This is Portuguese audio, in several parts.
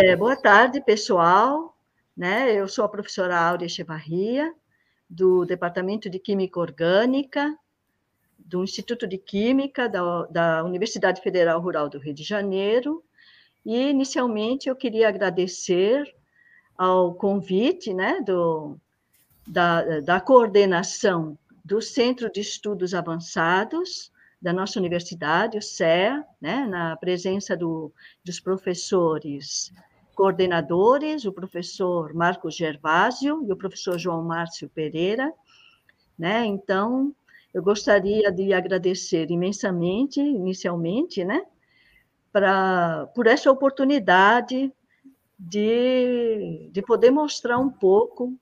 É, boa tarde, pessoal. Né? Eu sou a professora Áurea Echevarria, do Departamento de Química Orgânica, do Instituto de Química da, da Universidade Federal Rural do Rio de Janeiro. E, inicialmente, eu queria agradecer ao convite né, do, da, da coordenação do Centro de Estudos Avançados, da nossa universidade, o CEA, né, na presença do, dos professores coordenadores, o professor Marcos Gervásio e o professor João Márcio Pereira. Né? Então, eu gostaria de agradecer imensamente, inicialmente, né, pra, por essa oportunidade de, de poder mostrar um pouco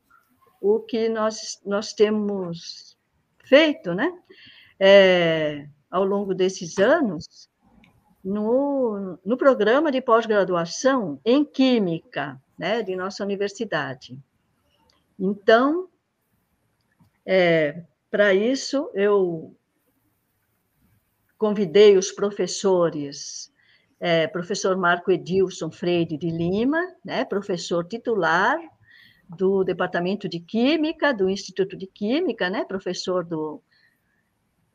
o que nós, nós temos feito né, é, ao longo desses anos no, no programa de pós-graduação em Química, né, de nossa universidade. Então, é, para isso, eu convidei os professores, é, professor Marco Edilson Freire de Lima, né, professor titular do Departamento de Química, do Instituto de Química, né, professor do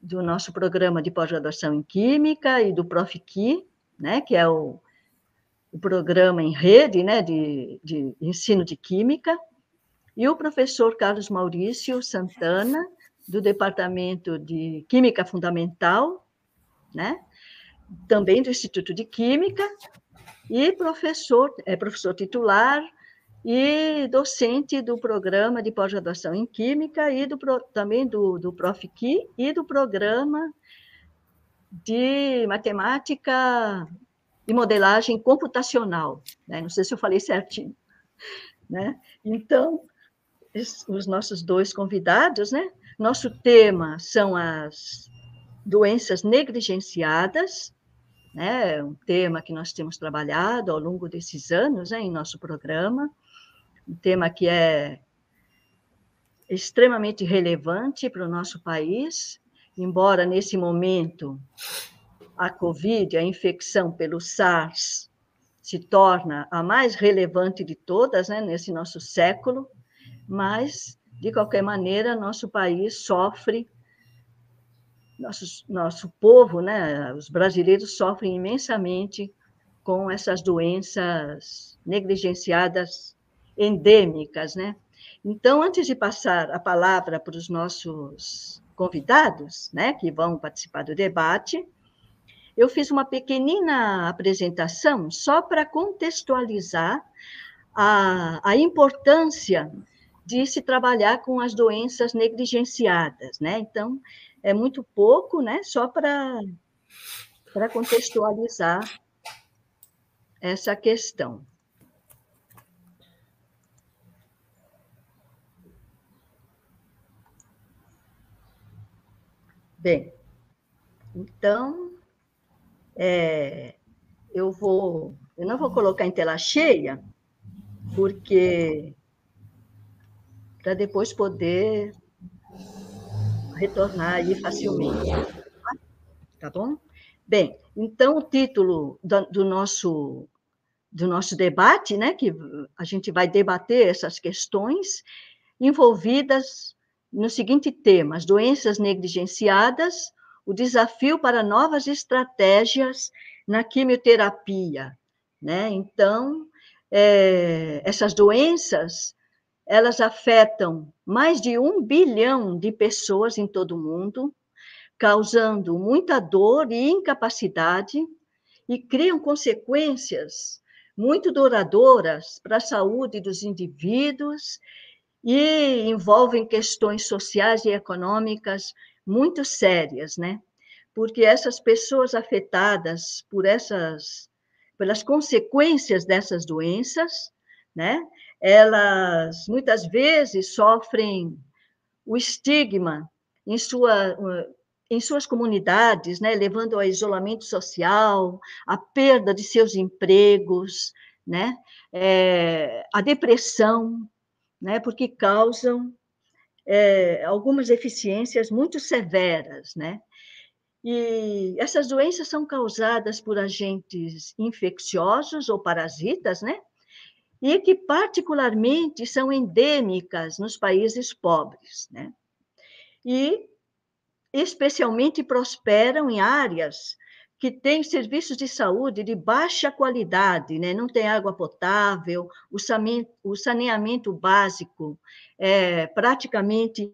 do nosso programa de pós-graduação em Química e do ProfQui, né, que é o, o programa em rede né, de, de ensino de Química, e o professor Carlos Maurício Santana, do Departamento de Química Fundamental, né, também do Instituto de Química, e professor, é professor titular e docente do programa de pós-graduação em Química e do, também do, do ProfQui e do programa de Matemática e Modelagem Computacional. Né? Não sei se eu falei certinho. Né? Então, os nossos dois convidados, né? Nosso tema são as doenças negligenciadas, né? Um tema que nós temos trabalhado ao longo desses anos né, em nosso programa um tema que é extremamente relevante para o nosso país, embora nesse momento a Covid, a infecção pelo SARS, se torna a mais relevante de todas, né, nesse nosso século, mas, de qualquer maneira, nosso país sofre, nosso, nosso povo, né, os brasileiros sofrem imensamente com essas doenças negligenciadas endêmicas, né? Então, antes de passar a palavra para os nossos convidados, né, que vão participar do debate, eu fiz uma pequenina apresentação só para contextualizar a, a importância de se trabalhar com as doenças negligenciadas, né? Então, é muito pouco, né? Só para para contextualizar essa questão. Bem, então, é, eu vou, eu não vou colocar em tela cheia, porque para depois poder retornar aí facilmente, tá bom? Bem, então o título do, do nosso do nosso debate, né, que a gente vai debater essas questões envolvidas no seguinte tema: as doenças negligenciadas, o desafio para novas estratégias na quimioterapia. Né? Então, é, essas doenças elas afetam mais de um bilhão de pessoas em todo o mundo, causando muita dor e incapacidade e criam consequências muito duradouras para a saúde dos indivíduos e envolvem questões sociais e econômicas muito sérias, né? Porque essas pessoas afetadas por essas pelas consequências dessas doenças, né? Elas muitas vezes sofrem o estigma em sua em suas comunidades, né, levando ao isolamento social, à perda de seus empregos, né, é, a depressão, né, porque causam é, algumas deficiências muito severas, né? E essas doenças são causadas por agentes infecciosos ou parasitas, né? e que particularmente são endêmicas nos países pobres, né? E especialmente prosperam em áreas que têm serviços de saúde de baixa qualidade, né? não tem água potável, o saneamento básico é praticamente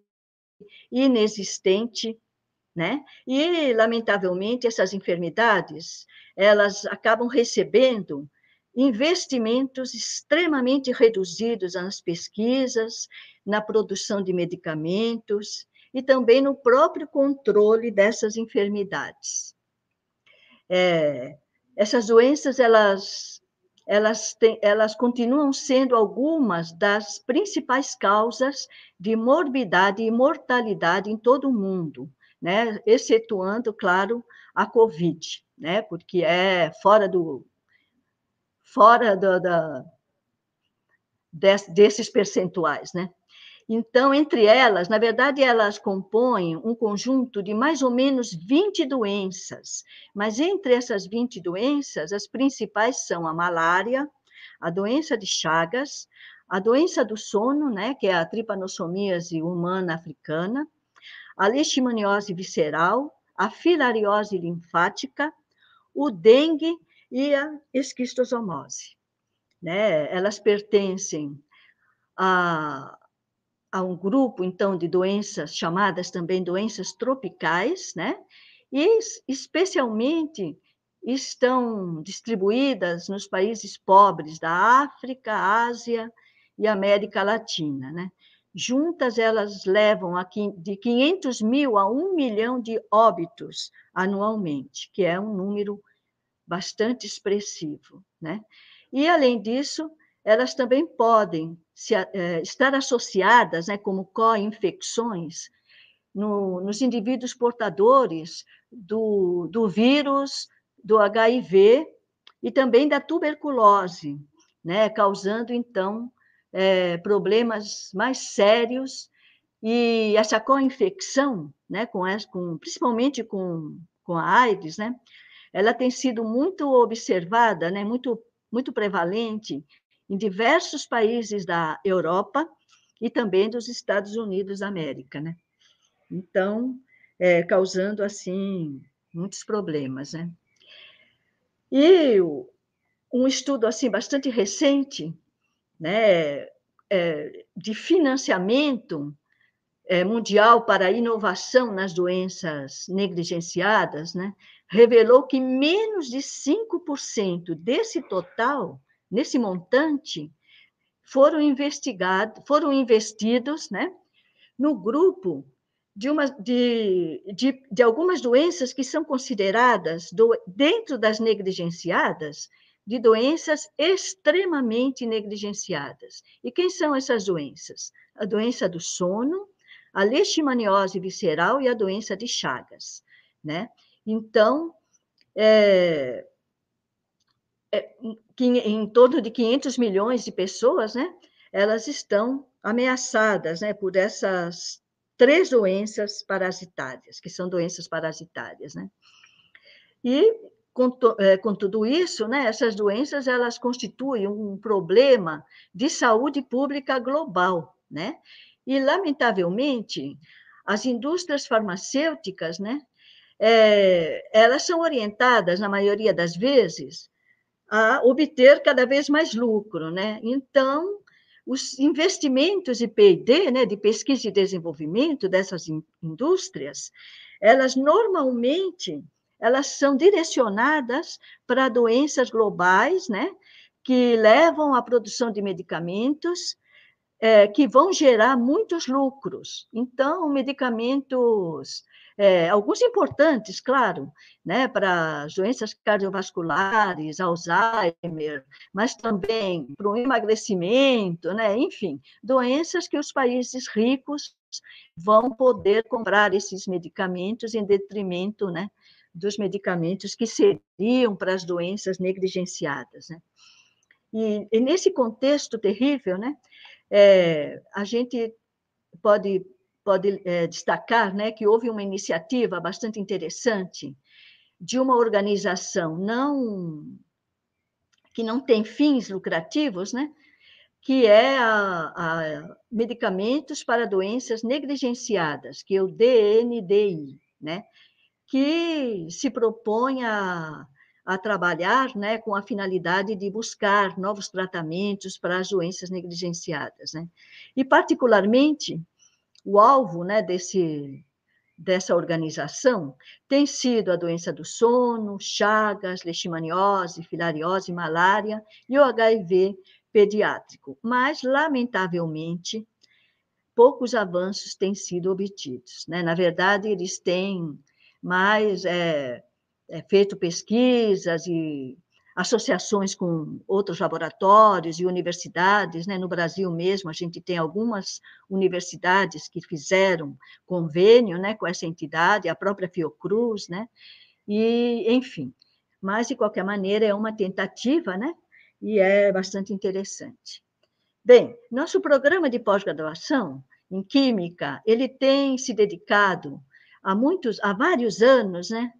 inexistente, né? E, lamentavelmente, essas enfermidades, elas acabam recebendo investimentos extremamente reduzidos nas pesquisas, na produção de medicamentos e também no próprio controle dessas enfermidades. É, essas doenças, elas, elas, têm, elas continuam sendo algumas das principais causas de morbidade e mortalidade em todo o mundo, né? excetuando, claro, a Covid, né? porque é fora do, fora do, da, desses percentuais, né? Então, entre elas, na verdade, elas compõem um conjunto de mais ou menos 20 doenças, mas entre essas 20 doenças, as principais são a malária, a doença de Chagas, a doença do sono, né, que é a tripanossomíase humana africana, a leishmaniose visceral, a filariose linfática, o dengue e a esquistosomose. Né? Elas pertencem a, a um grupo, então, de doenças chamadas também doenças tropicais, né? E, especialmente, estão distribuídas nos países pobres da África, Ásia e América Latina, né? Juntas, elas levam de 500 mil a 1 milhão de óbitos anualmente, que é um número bastante expressivo. Né? E, além disso, elas também podem se, é, estar associadas, né, como co-infecções, no, nos indivíduos portadores do, do vírus do HIV e também da tuberculose, né, causando, então, é, problemas mais sérios. E essa co-infecção, né, com, com, principalmente com, com a AIDS, né, ela tem sido muito observada, né, muito, muito prevalente em diversos países da Europa e também dos Estados Unidos da América, né? Então, é, causando, assim, muitos problemas, né? E um estudo, assim, bastante recente, né, é, de financiamento é, mundial para inovação nas doenças negligenciadas, né, revelou que menos de 5% desse total, nesse montante, foram investigados, foram investidos, né, no grupo de, uma, de, de, de algumas doenças que são consideradas, do, dentro das negligenciadas, de doenças extremamente negligenciadas. E quem são essas doenças? A doença do sono, a leishmaniose visceral e a doença de Chagas, né? Então, é, é, em torno de 500 milhões de pessoas, né? Elas estão ameaçadas, né? Por essas três doenças parasitárias, que são doenças parasitárias, né? E com, é, com, tudo isso, né, essas doenças elas constituem um problema de saúde pública global, né? E lamentavelmente as indústrias farmacêuticas, né, é, elas são orientadas, na maioria das vezes, a obter cada vez mais lucro. Né? Então, os investimentos de P&D, né, de pesquisa e desenvolvimento dessas indústrias, elas normalmente elas são direcionadas para doenças globais, né, que levam à produção de medicamentos é, que vão gerar muitos lucros. Então, medicamentos é, alguns importantes, claro, né, para as doenças cardiovasculares, Alzheimer, mas também para o emagrecimento, né, enfim, doenças que os países ricos vão poder comprar esses medicamentos em detrimento né, dos medicamentos que seriam para as doenças negligenciadas. Né? E, e nesse contexto terrível, né, é, a gente pode pode é, destacar né, que houve uma iniciativa bastante interessante de uma organização não que não tem fins lucrativos, né, que é a, a medicamentos para doenças negligenciadas, que é o DNDI, né? que se propõe a, a trabalhar né, com a finalidade de buscar novos tratamentos para as doenças negligenciadas. Né? E, particularmente, o alvo né, desse, dessa organização tem sido a doença do sono, chagas, leishmaniose, filariose, malária e o HIV pediátrico. Mas, lamentavelmente, poucos avanços têm sido obtidos. Né? Na verdade, eles têm mais é, é, feito pesquisas e associações com outros laboratórios e universidades, né? No Brasil mesmo, a gente tem algumas universidades que fizeram convênio, né, com essa entidade, a própria Fiocruz, né? E, enfim, mas de qualquer maneira é uma tentativa, né? E é bastante interessante. Bem, nosso programa de pós-graduação em química, ele tem se dedicado há muitos, há vários anos, né,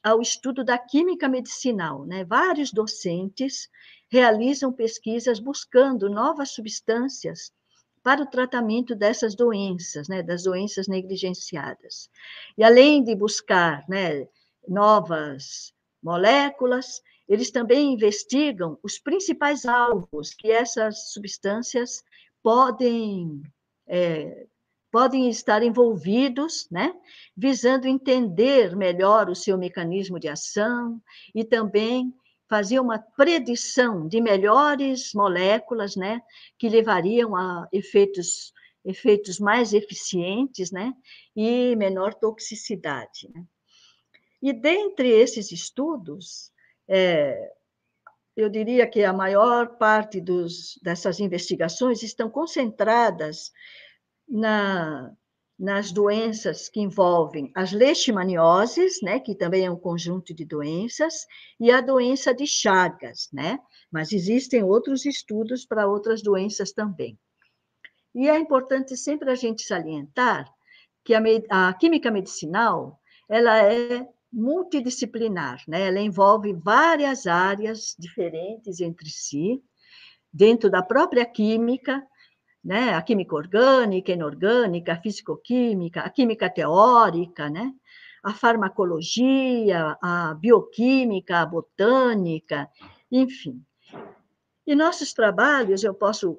ao estudo da química medicinal, né? Vários docentes realizam pesquisas buscando novas substâncias para o tratamento dessas doenças, né, das doenças negligenciadas. E além de buscar, né, novas moléculas, eles também investigam os principais alvos que essas substâncias podem é, podem estar envolvidos, né, visando entender melhor o seu mecanismo de ação e também fazer uma predição de melhores moléculas, né, que levariam a efeitos efeitos mais eficientes, né, e menor toxicidade. Né? E dentre esses estudos, é, eu diria que a maior parte dos, dessas investigações estão concentradas na, nas doenças que envolvem as leishmanioses, né, que também é um conjunto de doenças, e a doença de Chagas, né? Mas existem outros estudos para outras doenças também. E é importante sempre a gente salientar que a, a química medicinal, ela é multidisciplinar, né? Ela envolve várias áreas diferentes entre si, dentro da própria química, né? A química orgânica, inorgânica, a fisicoquímica, a química teórica, né? A farmacologia, a bioquímica, a botânica, enfim. E nossos trabalhos, eu posso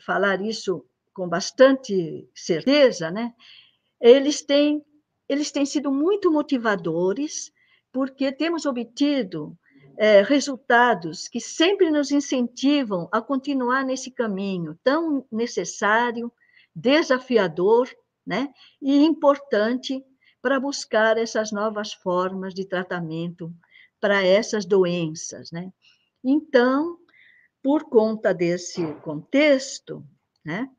falar isso com bastante certeza, né? Eles têm eles têm sido muito motivadores, porque temos obtido é, resultados que sempre nos incentivam a continuar nesse caminho tão necessário, desafiador né, e importante para buscar essas novas formas de tratamento para essas doenças. Né? Então, por conta desse contexto, né,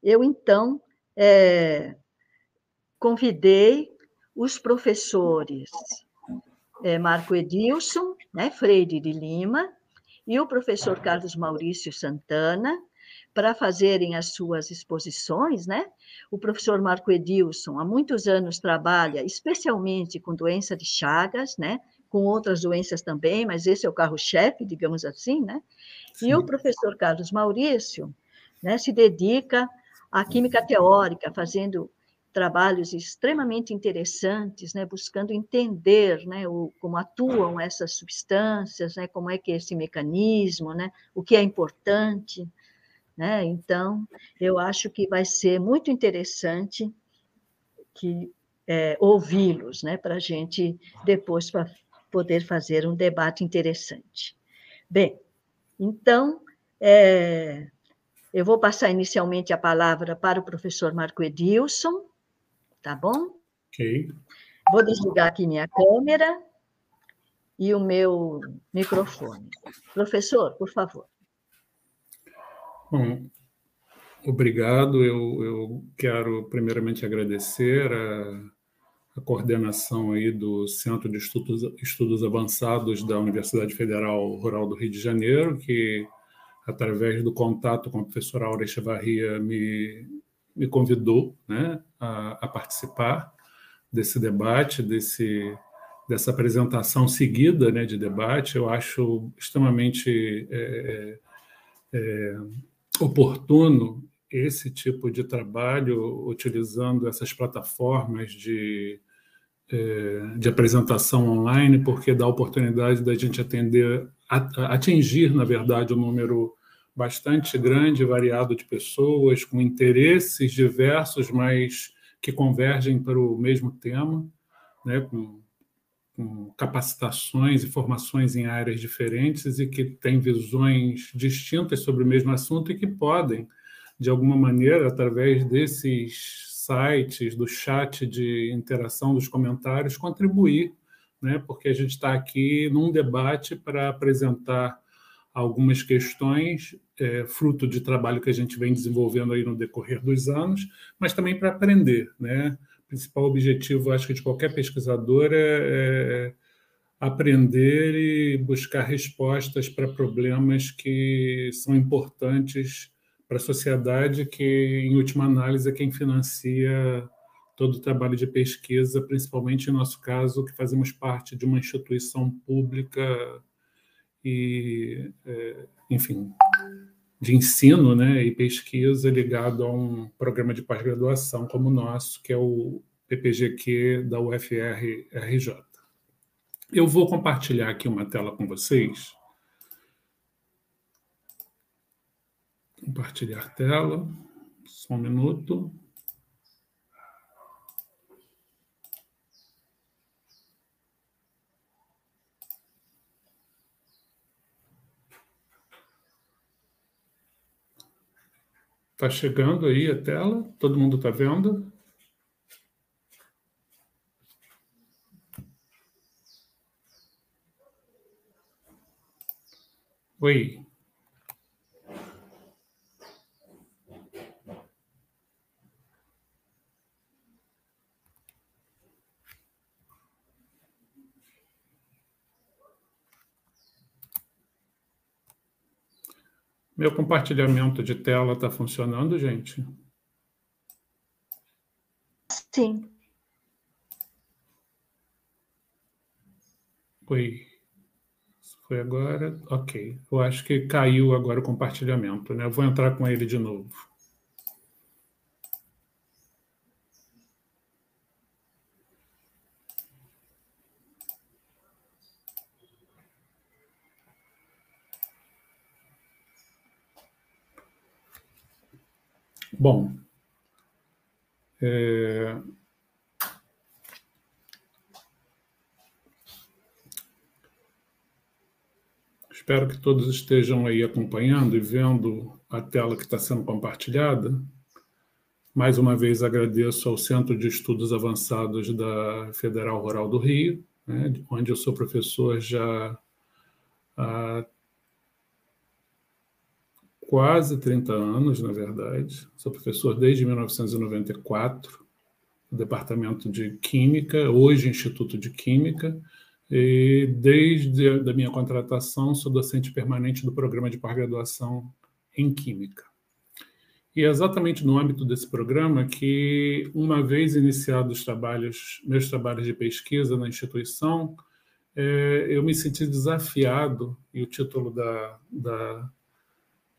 eu então é, convidei os professores é, Marco Edilson, né, Freire de Lima, e o professor Carlos Maurício Santana, para fazerem as suas exposições, né? O professor Marco Edilson há muitos anos trabalha especialmente com doença de Chagas, né? Com outras doenças também, mas esse é o carro-chefe, digamos assim, né? Sim. E o professor Carlos Maurício, né, se dedica à química teórica, fazendo trabalhos extremamente interessantes, né, buscando entender né, o, como atuam essas substâncias, né, como é que é esse mecanismo, né, o que é importante. Né? Então, eu acho que vai ser muito interessante que é, ouvi-los, né, para a gente depois pra poder fazer um debate interessante. Bem, então, é, eu vou passar inicialmente a palavra para o professor Marco Edilson, tá bom? Ok. Vou desligar aqui minha câmera e o meu microfone. Professor, por favor. Bom, obrigado. Eu, eu quero primeiramente agradecer a, a, coordenação aí do Centro de Estudos, Estudos Avançados da Universidade Federal Rural do Rio de Janeiro, que através do contato com a professora Aura Echevarria me, me convidou né, a, a, participar desse debate, desse, dessa apresentação seguida né, de debate. Eu acho extremamente é, é, oportuno esse tipo de trabalho utilizando essas plataformas de, é, de apresentação online, porque dá a oportunidade da gente atender, atingir, na verdade, um número bastante grande e variado de pessoas com interesses diversos, mas que convergem para o mesmo tema, né, com, com capacitações e formações em áreas diferentes e que têm visões distintas sobre o mesmo assunto e que podem de alguma maneira, através desses sites, do chat de interação, dos comentários, contribuir, né? porque a gente está aqui num debate para apresentar algumas questões, é, fruto de trabalho que a gente vem desenvolvendo aí no decorrer dos anos, mas também para aprender. Né? O principal objetivo, acho que, de qualquer pesquisador é, é aprender e buscar respostas para problemas que são importantes para a sociedade, que, em última análise, é quem financia todo o trabalho de pesquisa, principalmente em nosso caso, que fazemos parte de uma instituição pública e, é, enfim, de ensino né, e pesquisa ligado a um programa de pós-graduação como o nosso, que é o PPGQ da UFR-RJ. Eu vou compartilhar aqui uma tela com vocês Compartilhar tela. Só um minuto. Está chegando aí a tela? Todo mundo está vendo? Oi. Meu compartilhamento de tela está funcionando, gente? Sim. Oi. Foi agora? Ok. Eu acho que caiu agora o compartilhamento, né? Eu vou entrar com ele de novo. Bom, é... espero que todos estejam aí acompanhando e vendo a tela que está sendo compartilhada. Mais uma vez agradeço ao Centro de Estudos Avançados da Federal Rural do Rio, né, onde eu sou professor já há quase 30 anos, na verdade. Sou professor desde 1994, no Departamento de Química, hoje Instituto de Química, e desde a minha contratação sou docente permanente do programa de pós-graduação em Química. E é exatamente no âmbito desse programa que, uma vez iniciados os trabalhos, meus trabalhos de pesquisa na instituição, é, eu me senti desafiado, e o título da, da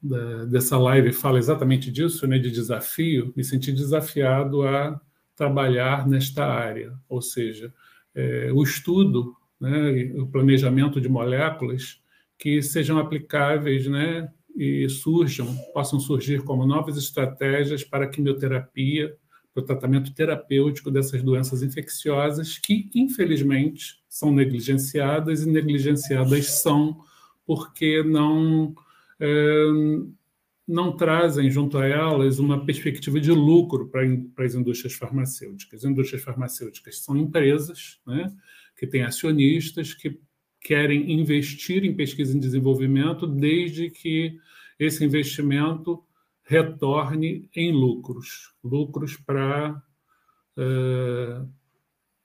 da, dessa live fala exatamente disso, né, de desafio, me senti desafiado a trabalhar nesta área, ou seja, é, o estudo, né, o planejamento de moléculas que sejam aplicáveis, né, e surjam, possam surgir como novas estratégias para a quimioterapia, para o tratamento terapêutico dessas doenças infecciosas que, infelizmente, são negligenciadas e negligenciadas são porque não não trazem junto a elas uma perspectiva de lucro para, as indústrias farmacêuticas. As indústrias farmacêuticas são empresas né, que têm acionistas que querem investir em pesquisa e desenvolvimento desde que esse investimento retorne em lucros, lucros para, uh,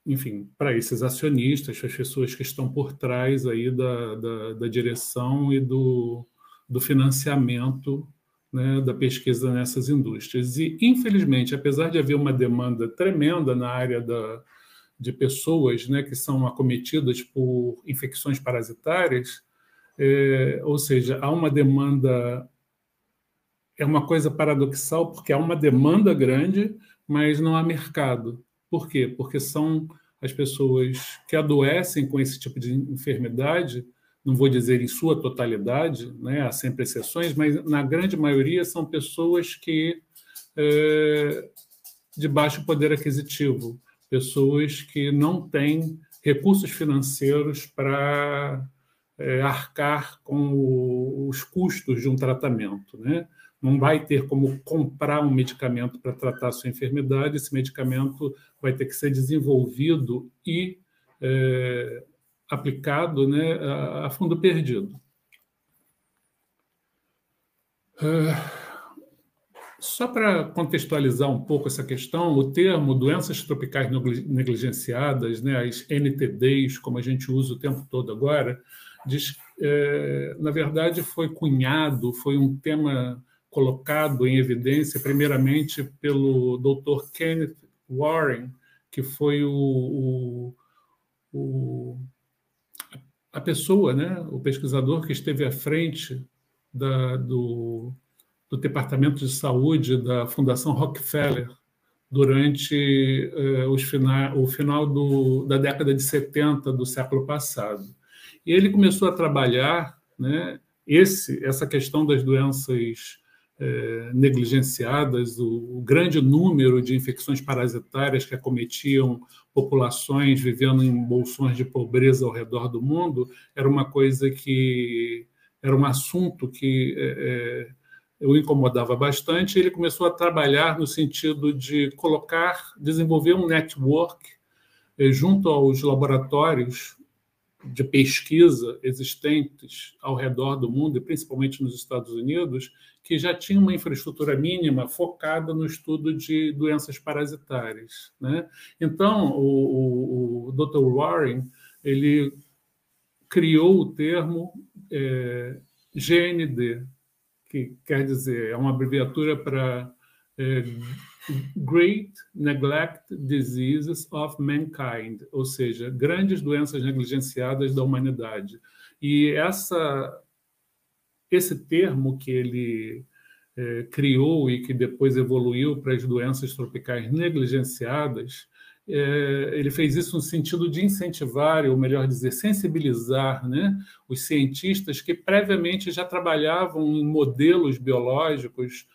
enfim, para esses acionistas, as pessoas que estão por trás aí da, da, da direção e do, do financiamento né, da pesquisa nessas indústrias. E, infelizmente, apesar de haver uma demanda tremenda na área da, de pessoas né, que são acometidas por infecções parasitárias, é, ou seja, há uma demanda é uma coisa paradoxal, porque há uma demanda grande, mas não há mercado. Por quê? Porque são as pessoas que adoecem com esse tipo de enfermidade, não vou dizer em sua totalidade, né, há sempre exceções, mas na grande maioria são pessoas que é, de baixo poder aquisitivo, pessoas que não têm recursos financeiros para é, arcar com o, os custos de um tratamento. Né? Não vai ter como comprar um medicamento para tratar a sua enfermidade, esse medicamento vai ter que ser desenvolvido e é, aplicado né, a, fundo perdido. Uh, só para contextualizar um pouco essa questão, o termo doenças tropicais negligenciadas, né, as NTDs, como a gente usa o tempo todo agora, diz, é, na verdade foi cunhado, foi um tema colocado em evidência primeiramente pelo Dr. Kenneth Warren, que foi o, o, o a pessoa, né, o pesquisador que esteve à frente da, do do Departamento de Saúde da Fundação Rockefeller durante eh, os final, o final do, da década de 70 do século passado. E ele começou a trabalhar né, esse, essa questão das doenças eh, negligenciadas, o, o, grande número de infecções parasitárias que acometiam populações vivendo em bolsões de pobreza ao redor do mundo, era uma coisa que era um assunto que eh, o incomodava bastante, ele começou a trabalhar no sentido de colocar, desenvolver um network eh, junto aos laboratórios de pesquisa existentes ao redor do mundo, e principalmente nos Estados Unidos, que já tinha uma infraestrutura mínima focada no estudo de doenças parasitárias. Né? Então, o, o, o Dr. Warren ele criou o termo é, GND, que quer dizer, é uma abreviatura para é, Great Neglect Diseases of Mankind, ou seja, grandes doenças negligenciadas da humanidade. E essa, esse termo que ele é, criou e que depois evoluiu para as doenças tropicais negligenciadas, é, ele fez isso no sentido de incentivar, ou melhor dizer, sensibilizar né, os cientistas que previamente já trabalhavam em modelos biológicos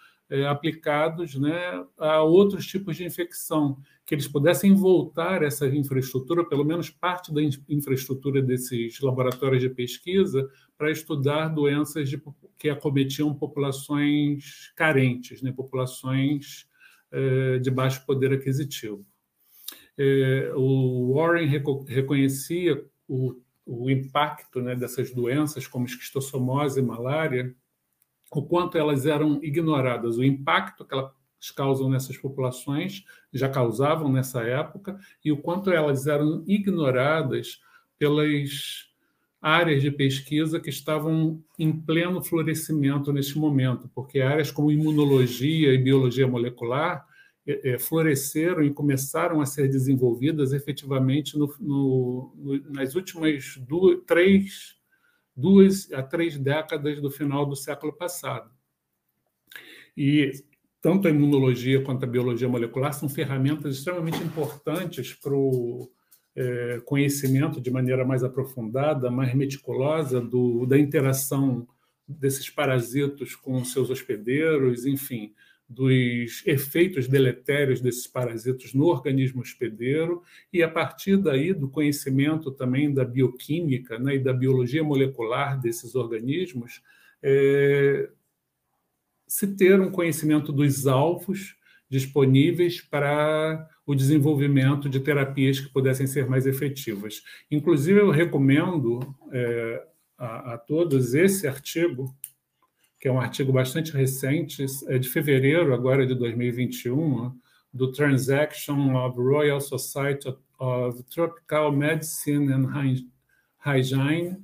aplicados né, a outros tipos de infecção, que eles pudessem voltar essa infraestrutura, pelo menos parte da infraestrutura desses laboratórios de pesquisa, para estudar doenças de, que acometiam populações carentes, né, populações é, de baixo poder aquisitivo. É, o Warren reconhecia o, o impacto né, dessas doenças, como esquistossomose e malária, o quanto elas eram ignoradas, o impacto que elas causam nessas populações, já causavam nessa época, e o quanto elas eram ignoradas pelas áreas de pesquisa que estavam em pleno florescimento neste momento, porque áreas como imunologia e biologia molecular é, é, floresceram e começaram a ser desenvolvidas efetivamente no, no, nas últimas duas, três, duas a três décadas do final do século passado. E tanto a imunologia quanto a biologia molecular são ferramentas extremamente importantes para o é, conhecimento de maneira mais aprofundada, mais meticulosa do, da interação desses parasitos com seus hospedeiros, enfim, dos efeitos deletérios desses parasitos no organismo hospedeiro e, a partir daí, do conhecimento também da bioquímica né, e da biologia molecular desses organismos, é, se ter um conhecimento dos alvos disponíveis para o desenvolvimento de terapias que pudessem ser mais efetivas. Inclusive, eu recomendo é, a, a todos esse artigo que é um artigo bastante recente, é de fevereiro agora de 2021, do Transaction of Royal Society of Tropical Medicine and Hygiene,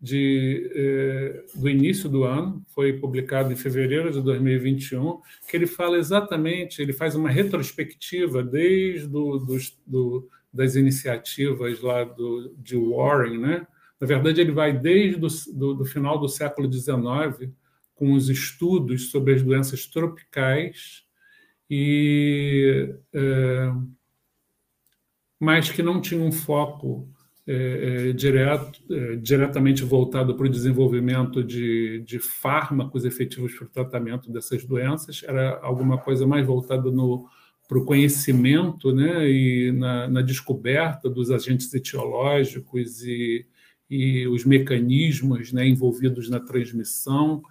de, eh, do início do ano, foi publicado em fevereiro de 2021, que ele fala exatamente, ele faz uma retrospectiva desde do, do, das iniciativas lá do, de Warren, né? Na verdade, ele vai desde do, do final do século XIX com os estudos sobre as doenças tropicais e é, mas que não tinha um foco é, direto, é, diretamente voltado para o desenvolvimento de, de fármacos efetivos para o tratamento dessas doenças, era alguma coisa mais voltada no, para o conhecimento né, e na, na, descoberta dos agentes etiológicos e, e os mecanismos né, envolvidos na transmissão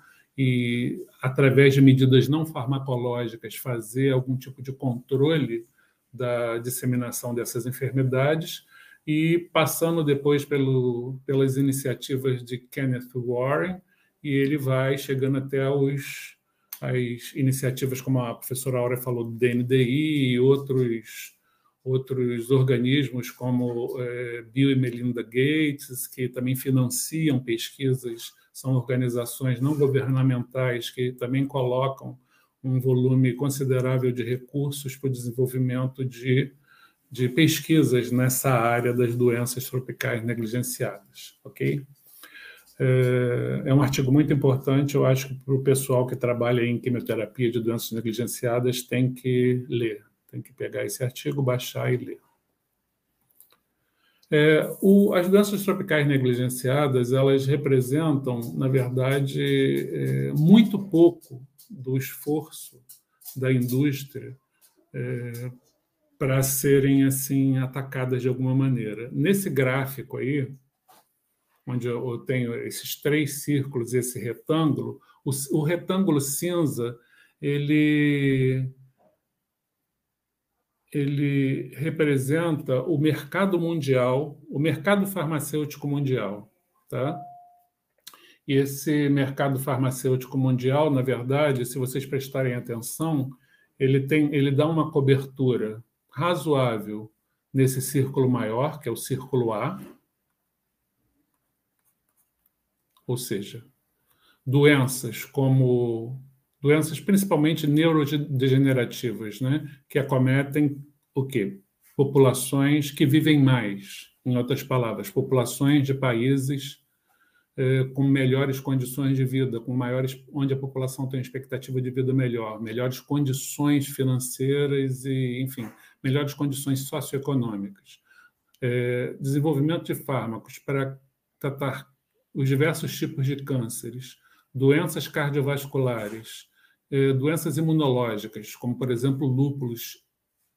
e, através de medidas não farmacológicas, fazer algum tipo de controle da disseminação dessas enfermedades e passando depois pelo, pelas iniciativas de Kenneth Warren, e ele vai chegando até os, as iniciativas, como a professora Aura falou, do DNDI e outros, outros organismos, como é, Bill e Melinda Gates, que também financiam pesquisas, são organizações não governamentais que também colocam um volume considerável de recursos para o desenvolvimento de de pesquisas nessa área das doenças tropicais negligenciadas, ok? É, é um artigo muito importante, eu acho que para o pessoal que trabalha em quimioterapia de doenças negligenciadas tem que ler, tem que pegar esse artigo, baixar e ler. É, o, as doenças tropicais negligenciadas, elas representam, na verdade, é, muito pouco do esforço da indústria é, para serem assim atacadas de alguma maneira. Nesse gráfico aí, onde eu tenho esses três círculos esse retângulo, o, o retângulo cinza ele ele representa o mercado mundial, o mercado farmacêutico mundial, tá? E esse mercado farmacêutico mundial, na verdade, se vocês prestarem atenção, ele tem, ele dá uma cobertura razoável nesse círculo maior, que é o círculo A, ou seja, doenças como doenças principalmente neurodegenerativas, né, que acometem o quê? Populações que vivem mais, em outras palavras, populações de países é, com melhores condições de vida, com maiores, onde a população tem expectativa de vida melhor, melhores condições financeiras e, enfim, melhores condições socioeconômicas. É, desenvolvimento de fármacos para tratar os diversos tipos de cânceres, doenças cardiovasculares, doenças imunológicas, como, por exemplo, lúpulos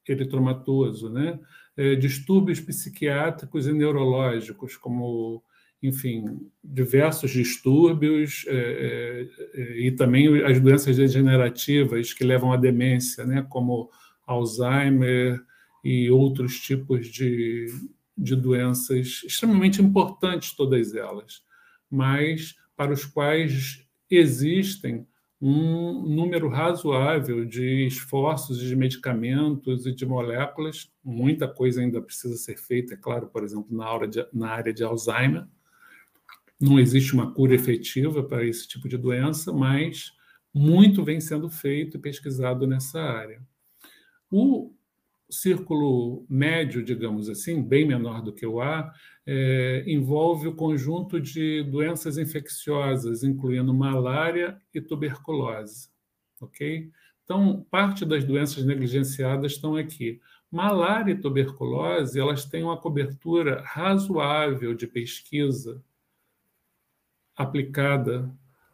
eritromatoso, né? É, distúrbios psiquiátricos e neurológicos, como enfim, diversos distúrbios é, e também as doenças degenerativas que levam à demência, né, como Alzheimer e outros tipos de, de doenças extremamente importantes, todas elas, mas para os quais existem um número razoável de esforços de medicamentos e de moléculas. Muita coisa ainda precisa ser feita, é claro, por exemplo, na, de, na área de Alzheimer, não existe uma cura efetiva para esse tipo de doença, mas muito vem sendo feito e pesquisado nessa área. O círculo médio, digamos assim, bem menor do que o A, é, envolve o conjunto de doenças infecciosas, incluindo malária e tuberculose. Ok? Então, parte das doenças negligenciadas estão aqui. Malária e tuberculose, elas têm uma cobertura razoável de pesquisa aplicada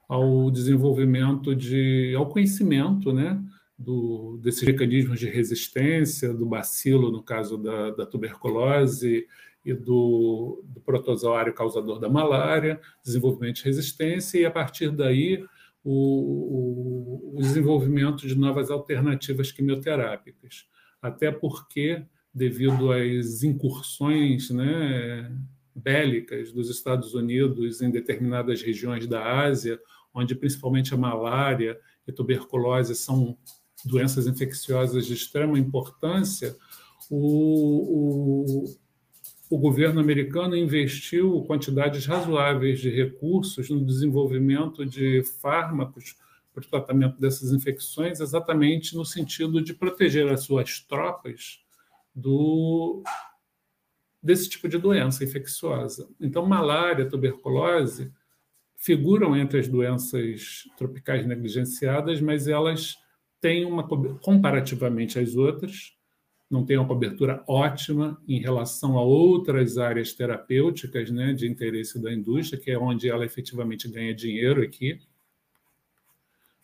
ao desenvolvimento de ao conhecimento, né, do, desses mecanismos de resistência do bacilo no caso da, da tuberculose e do, do protozoário causador da malária, desenvolvimento de resistência e a partir daí o, o, o desenvolvimento de novas alternativas quimioterápicas, até porque devido às incursões, né, bélicas dos Estados Unidos em determinadas regiões da Ásia, onde principalmente a malária e tuberculose são doenças infecciosas de extrema importância, o, o, o governo americano investiu quantidades razoáveis de recursos no desenvolvimento de fármacos para o tratamento dessas infecções, exatamente no sentido de proteger as suas tropas do desse tipo de doença infecciosa. Então, malária, tuberculose figuram entre as doenças tropicais negligenciadas, mas elas têm uma comparativamente às outras, não têm uma cobertura ótima em relação a outras áreas terapêuticas, né, de interesse da indústria, que é onde ela efetivamente ganha dinheiro aqui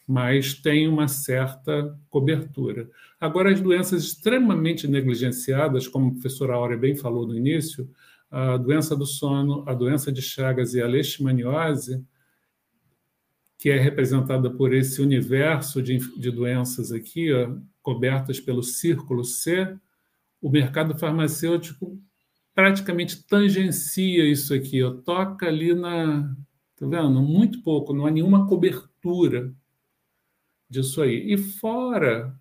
mas tem uma certa cobertura. Agora, as doenças extremamente negligenciadas, como a professora Áurea bem falou no início, a doença do sono, a doença de Chagas e a leishmaniose, que é representada por esse universo de, de doenças aqui, ó, cobertas pelo círculo C, o mercado farmacêutico praticamente tangencia isso aqui, ó, toca ali na. Tá vendo? Muito pouco, não há nenhuma cobertura disso aí. E fora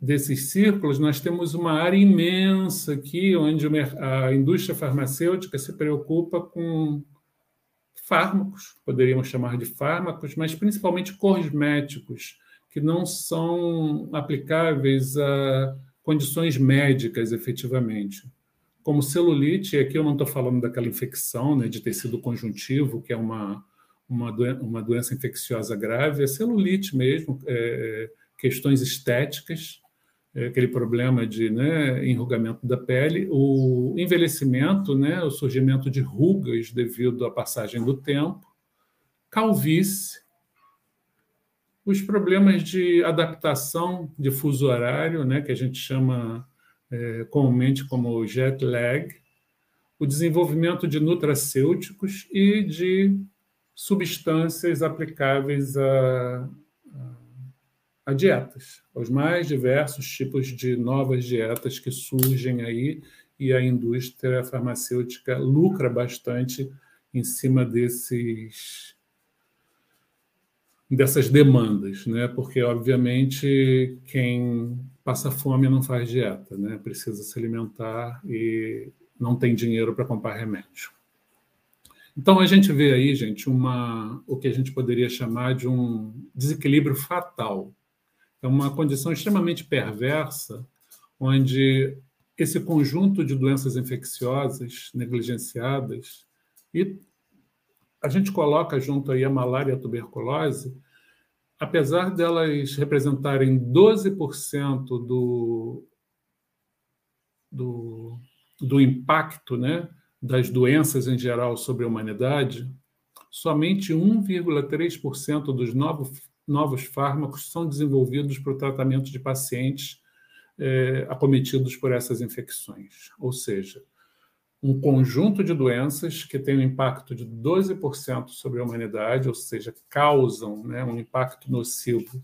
desses círculos, nós temos uma área imensa aqui, onde a indústria farmacêutica se preocupa com fármacos, poderíamos chamar de fármacos, mas principalmente cosméticos, que não são aplicáveis a condições médicas, efetivamente. Como celulite, aqui eu não estou falando daquela infecção né, de tecido conjuntivo, que é uma, uma, doen uma doença infecciosa grave, é celulite mesmo, é, questões estéticas, é, aquele problema de né, enrugamento da pele, o envelhecimento, né, o surgimento de rugas devido à passagem do tempo, calvície, os problemas de adaptação de fuso horário, né, que a gente chama é, comumente como jet lag, o desenvolvimento de nutracêuticos e de substâncias aplicáveis a, dietas, aos mais diversos tipos de novas dietas que surgem aí e a indústria farmacêutica lucra bastante em cima desses dessas demandas, né? Porque obviamente quem passa fome não faz dieta, né? Precisa se alimentar e não tem dinheiro para comprar remédio. Então a gente vê aí, gente, uma, o que a gente poderia chamar de um desequilíbrio fatal. É uma condição extremamente perversa, onde esse conjunto de doenças infecciosas negligenciadas e a gente coloca junto aí a malária e a tuberculose, apesar delas representarem 12% do, do, do impacto, né, das doenças em geral sobre a humanidade, somente 1,3% dos novos, novos fármacos são desenvolvidos para o tratamento de pacientes é, acometidos por essas infecções. Ou seja, um conjunto de doenças que tem um impacto de 12% sobre a humanidade, ou seja, causam né, um impacto nocivo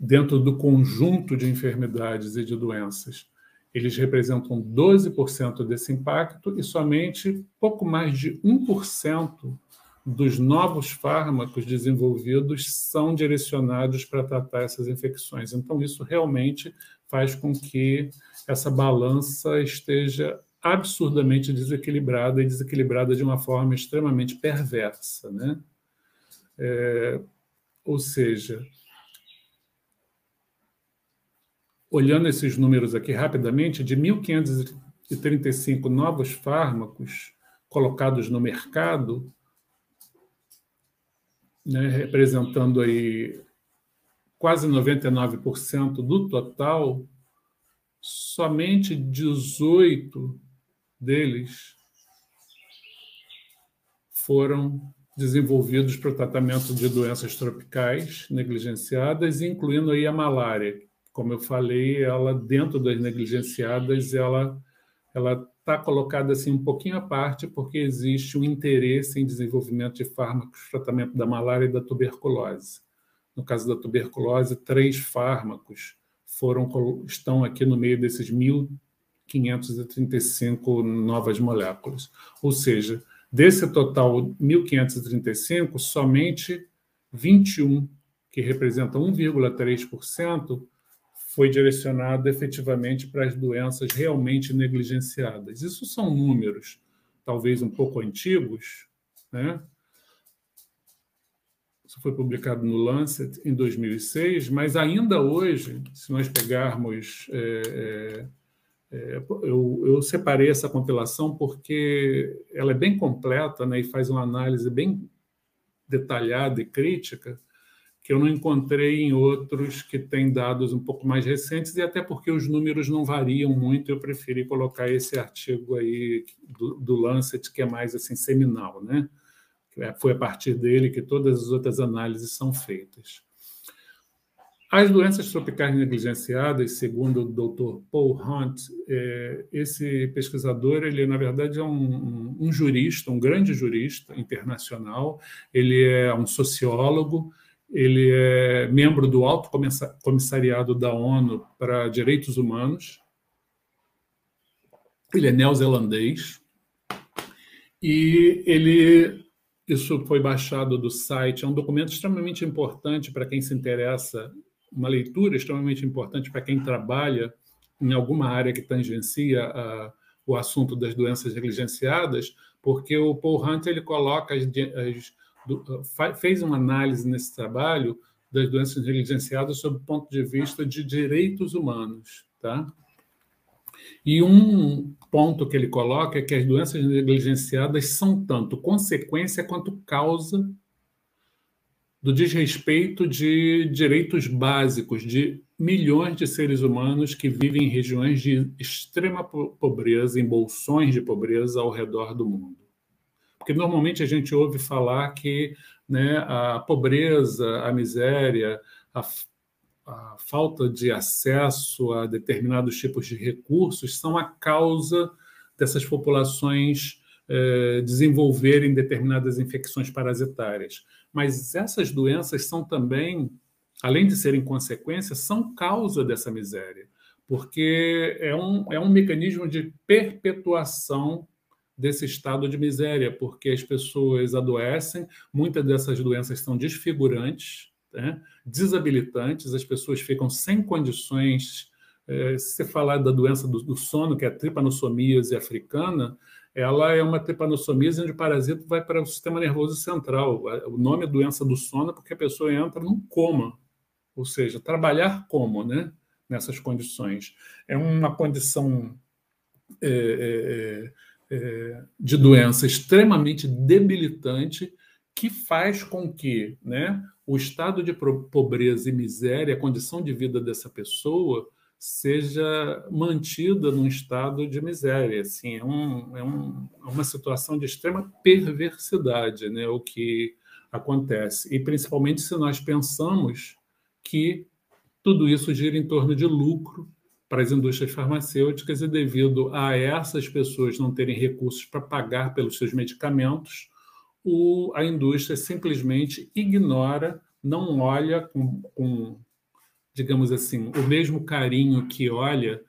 dentro do conjunto de enfermidades e de doenças eles representam 12% desse impacto e somente pouco mais de 1% dos novos fármacos desenvolvidos são direcionados para tratar essas infecções. Então, isso realmente faz com que essa balança esteja absurdamente desequilibrada e desequilibrada de uma forma extremamente perversa. Né? É, ou seja, olhando esses números aqui rapidamente, de 1.535 novos fármacos colocados no mercado, né, representando aí quase 99% do total, somente 18 deles foram desenvolvidos para o tratamento de doenças tropicais negligenciadas, incluindo aí a malária, como eu falei, ela dentro das negligenciadas, ela ela está colocada assim um pouquinho à parte porque existe um interesse em desenvolvimento de fármacos para tratamento da malária e da tuberculose. No caso da tuberculose, três fármacos foram estão aqui no meio desses 1.535 novas moléculas. Ou seja, desse total 1.535, somente 21, que representa 1,3%, foi direcionado efetivamente para as doenças realmente negligenciadas. Isso são números, talvez um pouco antigos, né? Isso foi publicado no Lancet em 2006, mas ainda hoje, se nós pegarmos é, é, É, eu, eu, separei essa compilação porque ela é bem completa né, e faz uma análise bem detalhada e crítica que eu não encontrei em outros que têm dados um pouco mais recentes, e até porque os números não variam muito, eu preferi colocar esse artigo aí do, do Lancet, que é mais assim seminal, né? É, foi a partir dele que todas as outras análises são feitas. As doenças tropicais negligenciadas, segundo o Dr. Paul Hunt, é, esse pesquisador, ele na verdade é um, um, jurista, um grande jurista internacional, ele é um sociólogo, ele é membro do Alto Comissariado da ONU para Direitos Humanos. Ele é neozelandês. E ele isso foi baixado do site, é um documento extremamente importante para quem se interessa, uma leitura extremamente importante para quem trabalha em alguma área que tangencia a, o assunto das doenças negligenciadas, porque o Paul Hunt ele coloca as, as do, fez uma análise nesse trabalho das doenças negligenciadas sob o ponto de vista de direitos humanos, tá? E um ponto que ele coloca é que as doenças negligenciadas são tanto consequência quanto causa do desrespeito de direitos básicos de milhões de seres humanos que vivem em regiões de extrema pobreza, em bolsões de pobreza ao redor do mundo. Porque normalmente a gente ouve falar que né, a pobreza, a miséria, a, a falta de acesso a determinados tipos de recursos são a causa dessas populações eh, desenvolverem determinadas infecções parasitárias. Mas essas doenças são também, além de serem consequências, são causa dessa miséria, porque é um, é um mecanismo de perpetuação desse estado de miséria, porque as pessoas adoecem, muitas dessas doenças são desfigurantes, né? desabilitantes, as pessoas ficam sem condições. É, se falar da doença do, do, sono, que é a tripanossomíase africana, ela é uma tripanossomíase onde o parasito vai para o sistema nervoso central. O nome é doença do sono porque a pessoa entra num coma, ou seja, trabalhar como, né? Nessas condições. É uma condição é, é, é de doença extremamente debilitante que faz com que né, o estado de pobreza e miséria, a condição de vida dessa pessoa, seja mantida num estado de miséria. Assim, é, um, é, um, é uma situação de extrema perversidade né, o que acontece. E principalmente se nós pensamos que tudo isso gira em torno de lucro para as indústrias farmacêuticas e devido a essas pessoas não terem recursos para pagar pelos seus medicamentos, o, a indústria simplesmente ignora, não olha com, com, digamos assim, o mesmo carinho que olha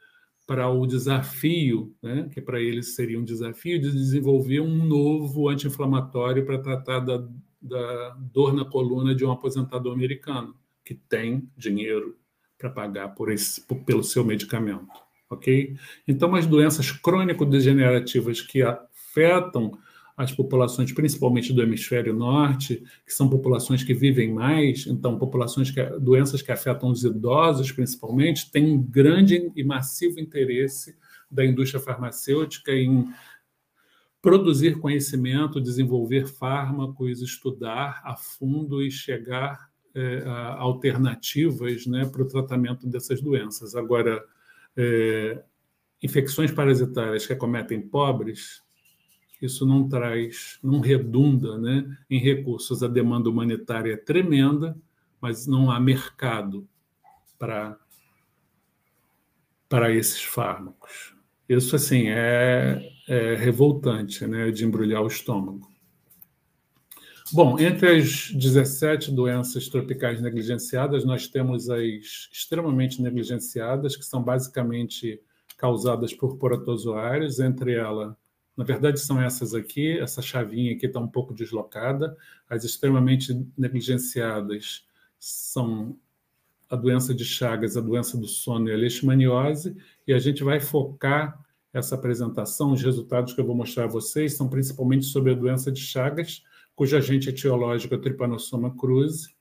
para o desafio, né, que para eles seria um desafio de desenvolver um novo anti-inflamatório para tratar da, da dor na coluna de um aposentado americano, que tem dinheiro para pagar por esse, por, pelo seu medicamento, ok? Então, as doenças crônico-degenerativas que afetam as populações, principalmente do hemisfério norte, que são populações que vivem mais, então populações que doenças que afetam os idosos, principalmente, têm um grande e massivo interesse da indústria farmacêutica em produzir conhecimento, desenvolver fármacos, estudar a fundo e chegar é, alternativas né, para o tratamento dessas doenças. Agora, é, infecções parasitárias que acometem pobres, isso não traz, não redunda né, em recursos. A demanda humanitária é tremenda, mas não há mercado para, para esses fármacos. Isso, assim, é, é revoltante, né, de embrulhar o estômago. Bom, entre as 17 doenças tropicais negligenciadas, nós temos as extremamente negligenciadas, que são basicamente causadas por protozoários, entre elas, na verdade, são essas aqui, essa chavinha aqui está um pouco deslocada. As extremamente negligenciadas são a doença de Chagas, a doença do sono e a leishmaniose, e a gente vai focar essa apresentação, os resultados que eu vou mostrar a vocês são principalmente sobre a doença de Chagas, cujo agente etiológico é Trypanosoma cruzi.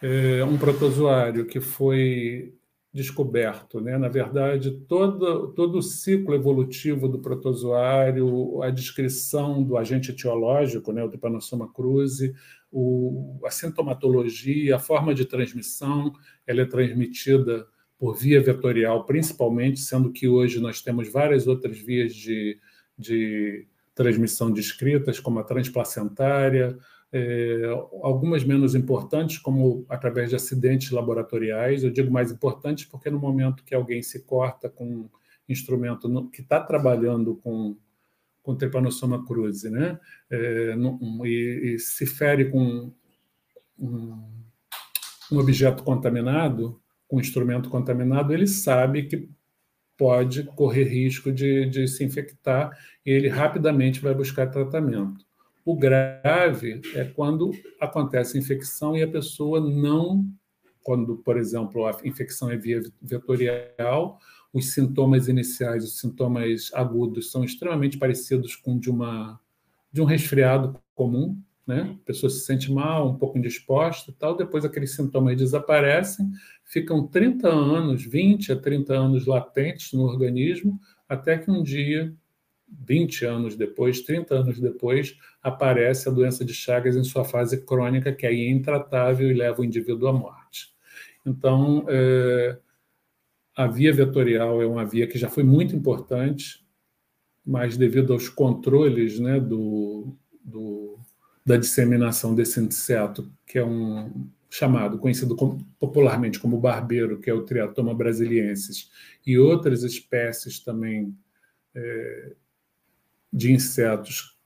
É um protozoário que foi descoberto. Né? Na verdade, todo, todo o ciclo evolutivo do protozoário, a descrição do agente etiológico, né, o Trypanosoma cruzi, o, a sintomatologia, a forma de transmissão, ela é transmitida por via vetorial, principalmente, sendo que hoje nós temos várias outras vias de, de transmissão descritas, como a transplacentária, é, algumas menos importantes, como através de acidentes laboratoriais. Eu digo mais importantes porque no momento que alguém se corta com um instrumento que está trabalhando com com Trypanosoma cruzi, né? É, e, e, se fere com um, um objeto contaminado, com um instrumento contaminado, ele sabe que pode correr risco de, de se infectar e ele rapidamente vai buscar tratamento. O grave é quando acontece infecção e a pessoa não, quando, por exemplo, a infecção é via vetorial, os sintomas iniciais, os sintomas agudos são extremamente parecidos com de uma de um resfriado comum, né? A pessoa se sente mal, um pouco indisposta, tal, depois aqueles sintomas desaparecem, ficam 30 anos, 20 a 30 anos latentes no organismo, até que um dia 20 anos depois, 30 anos depois, aparece a doença de Chagas em sua fase crônica, que aí é intratável e leva o indivíduo à morte. Então, é, a via vetorial é uma via que já foi muito importante, mas devido aos controles né, do, do, da disseminação desse inseto, que é um chamado, conhecido como, popularmente como barbeiro, que é o Triatoma brasiliensis, e outras espécies também é, de insetos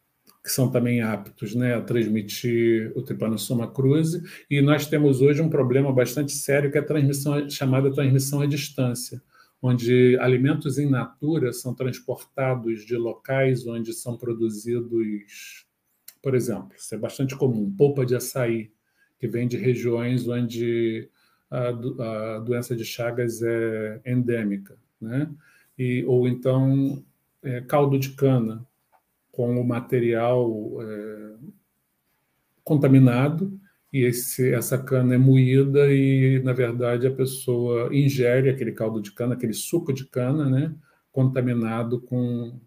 que são também aptos né, a transmitir o Trypanosoma cruzi, e nós temos hoje um problema bastante sério que é a transmissão chamada transmissão à distância, onde alimentos in natura são transportados de locais onde são produzidos, por exemplo, isso é bastante comum, polpa de açaí, que vem de regiões onde a, a doença de Chagas é endêmica, né? E, ou então é, caldo de cana, com o material é, contaminado e esse, essa cana é moída e, na verdade, a pessoa ingere aquele caldo de cana, aquele suco de cana, né, contaminado com,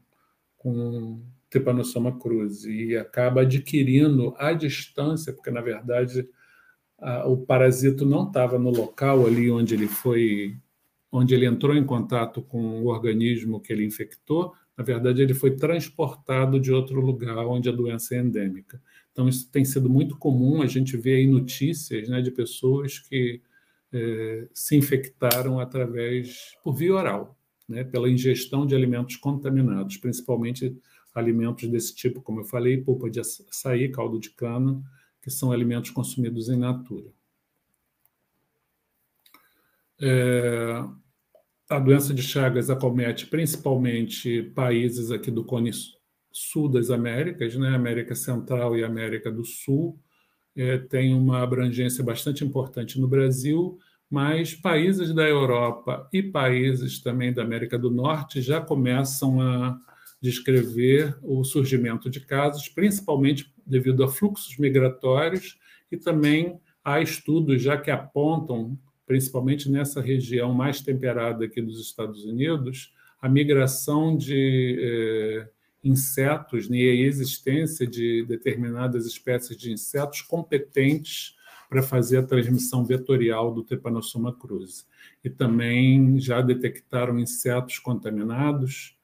com Trypanosoma cruzi e acaba adquirindo à distância, porque, na verdade, a, o parasito não estava no local ali onde ele foi, onde ele entrou em contato com o organismo que ele infectou, na verdade, ele foi transportado de outro lugar onde a doença é endêmica. Então, isso tem sido muito comum, a gente vê aí notícias né, de pessoas que é, se infectaram através, por via oral, né, pela ingestão de alimentos contaminados, principalmente alimentos desse tipo, como eu falei, polpa de açaí, caldo de cana, que são alimentos consumidos em natura. É, a doença de Chagas acomete principalmente países aqui do cone sul das Américas, né? América Central e América do Sul. É, tem uma abrangência bastante importante no Brasil, mas países da Europa e países também da América do Norte já começam a descrever o surgimento de casos, principalmente devido a fluxos migratórios e também há estudos já que apontam principalmente nessa região mais temperada aqui dos Estados Unidos, a migração de eh, insetos né, e a existência de determinadas espécies de insetos competentes para fazer a transmissão vetorial do Trypanosoma cruzi. E também já detectaram insetos contaminados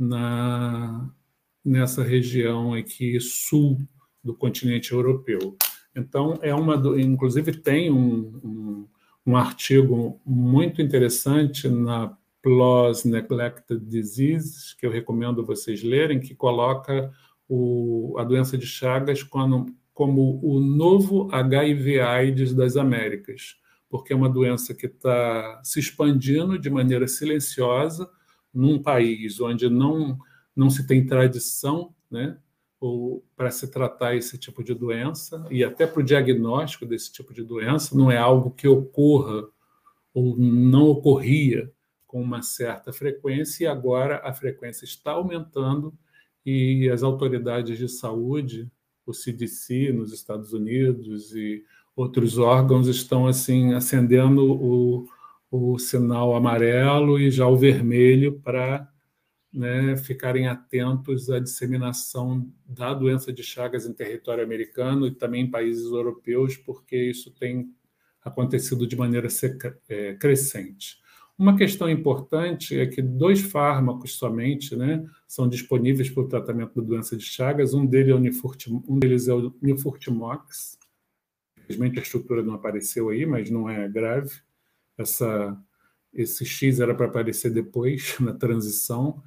na, nessa região aqui sul do continente europeu. Então, é uma. Inclusive, tem um, um um artigo muito interessante na PLOS Neglected Diseases, que eu recomendo vocês lerem, que coloca o, a doença de Chagas como, como o novo HIV-AIDS das Américas, porque é uma doença que está se expandindo de maneira silenciosa num país onde não, não se tem tradição né, para se tratar esse tipo de doença e até para o diagnóstico desse tipo de doença, não é algo que ocorra ou não ocorria com uma certa frequência e agora a frequência está aumentando e as autoridades de saúde, o CDC nos Estados Unidos e outros órgãos estão assim acendendo o, o sinal amarelo e já o vermelho para né, ficarem atentos à disseminação da doença de Chagas em território americano e também em países europeus, porque isso tem acontecido de maneira é, crescente. Uma questão importante é que dois fármacos somente né, são disponíveis para o tratamento da doença de Chagas. Um deles é um deles é o Nifurtimox. Infelizmente a estrutura não apareceu aí, mas não é grave. Essa, esse X era para aparecer depois, na transição,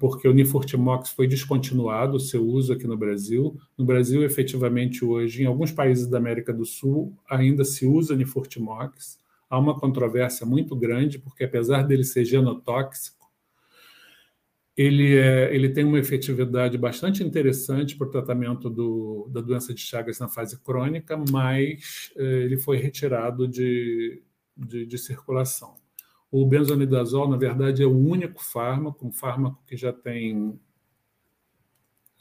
porque o Nifurtimox foi descontinuado o seu uso aqui no Brasil. No Brasil, efetivamente, hoje, em alguns países da América do Sul, ainda se usa Nifurtimox há uma controvérsia muito grande, porque apesar dele ser genotóxico, ele, é, ele tem uma efetividade bastante interessante para o tratamento do, da doença de Chagas na fase crônica, mas eh, ele foi retirado de, de, de circulação. O benzonidazol, na verdade, é o único fármaco, um fármaco que já tem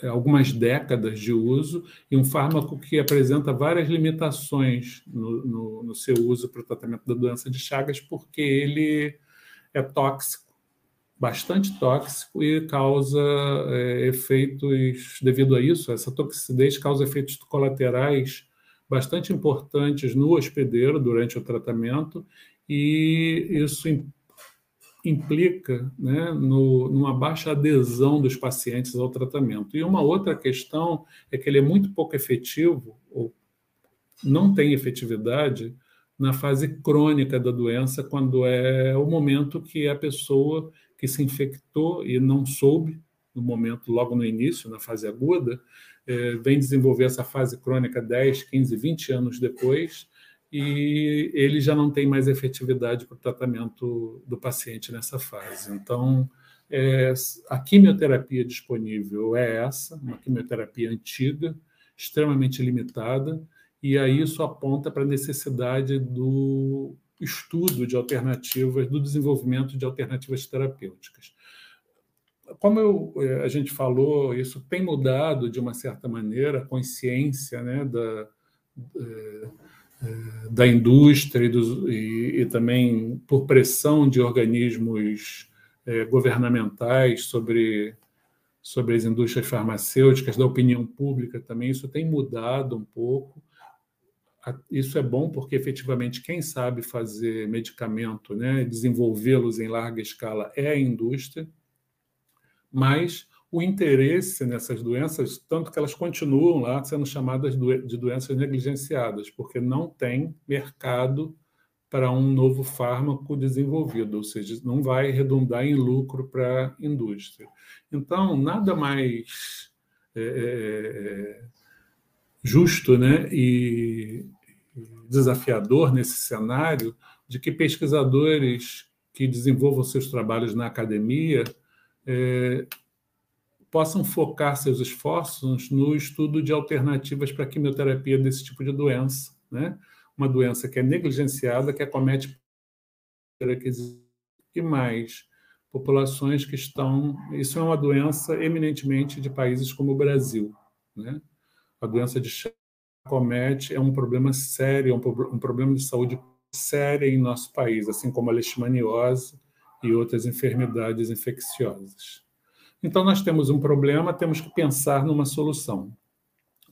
é, algumas décadas de uso e um fármaco que apresenta várias limitações no, no, no, seu uso para o tratamento da doença de Chagas, porque ele é tóxico, bastante tóxico e causa é, efeitos, devido a isso, essa toxicidez causa efeitos colaterais bastante importantes no hospedeiro durante o tratamento e isso implica né, no, numa baixa adesão dos pacientes ao tratamento. E uma outra questão é que ele é muito pouco efetivo, ou não tem efetividade, na fase crônica da doença, quando é o momento que a pessoa que se infectou e não soube, no momento, logo no início, na fase aguda, vem desenvolver essa fase crônica 10, 15, 20 anos depois, e ele já não tem mais efetividade para o tratamento do paciente nessa fase. Então, é, a quimioterapia disponível é essa, uma quimioterapia antiga, extremamente limitada, e aí isso aponta para a necessidade do estudo de alternativas, do desenvolvimento de alternativas terapêuticas. Como eu, é, a gente falou, isso tem mudado de uma certa maneira a consciência né, da, é, da indústria e, dos, e, e, também por pressão de organismos governamentais sobre, sobre as indústrias farmacêuticas, da opinião pública também, isso tem mudado um pouco. Isso é bom porque, efetivamente, quem sabe fazer medicamento, né, desenvolvê-los em larga escala é a indústria, mas o interesse nessas doenças, tanto que elas continuam lá sendo chamadas de doenças negligenciadas, porque não tem mercado para um novo fármaco desenvolvido, ou seja, não vai redundar em lucro para a indústria. Então, nada mais é, é, é, justo né, e desafiador nesse cenário de que pesquisadores que desenvolvam seus trabalhos na academia é, possam focar seus esforços no estudo de alternativas para a quimioterapia desse tipo de doença, né? Uma doença que é negligenciada, que acomete e mais populações que estão. Isso é uma doença eminentemente de países como o Brasil, né? A doença de Chagas acomete é um problema sério, é um, um problema de saúde sério em nosso país, assim como a leishmaniose e outras enfermidades infecciosas. Então, nós temos um problema, temos que pensar numa solução.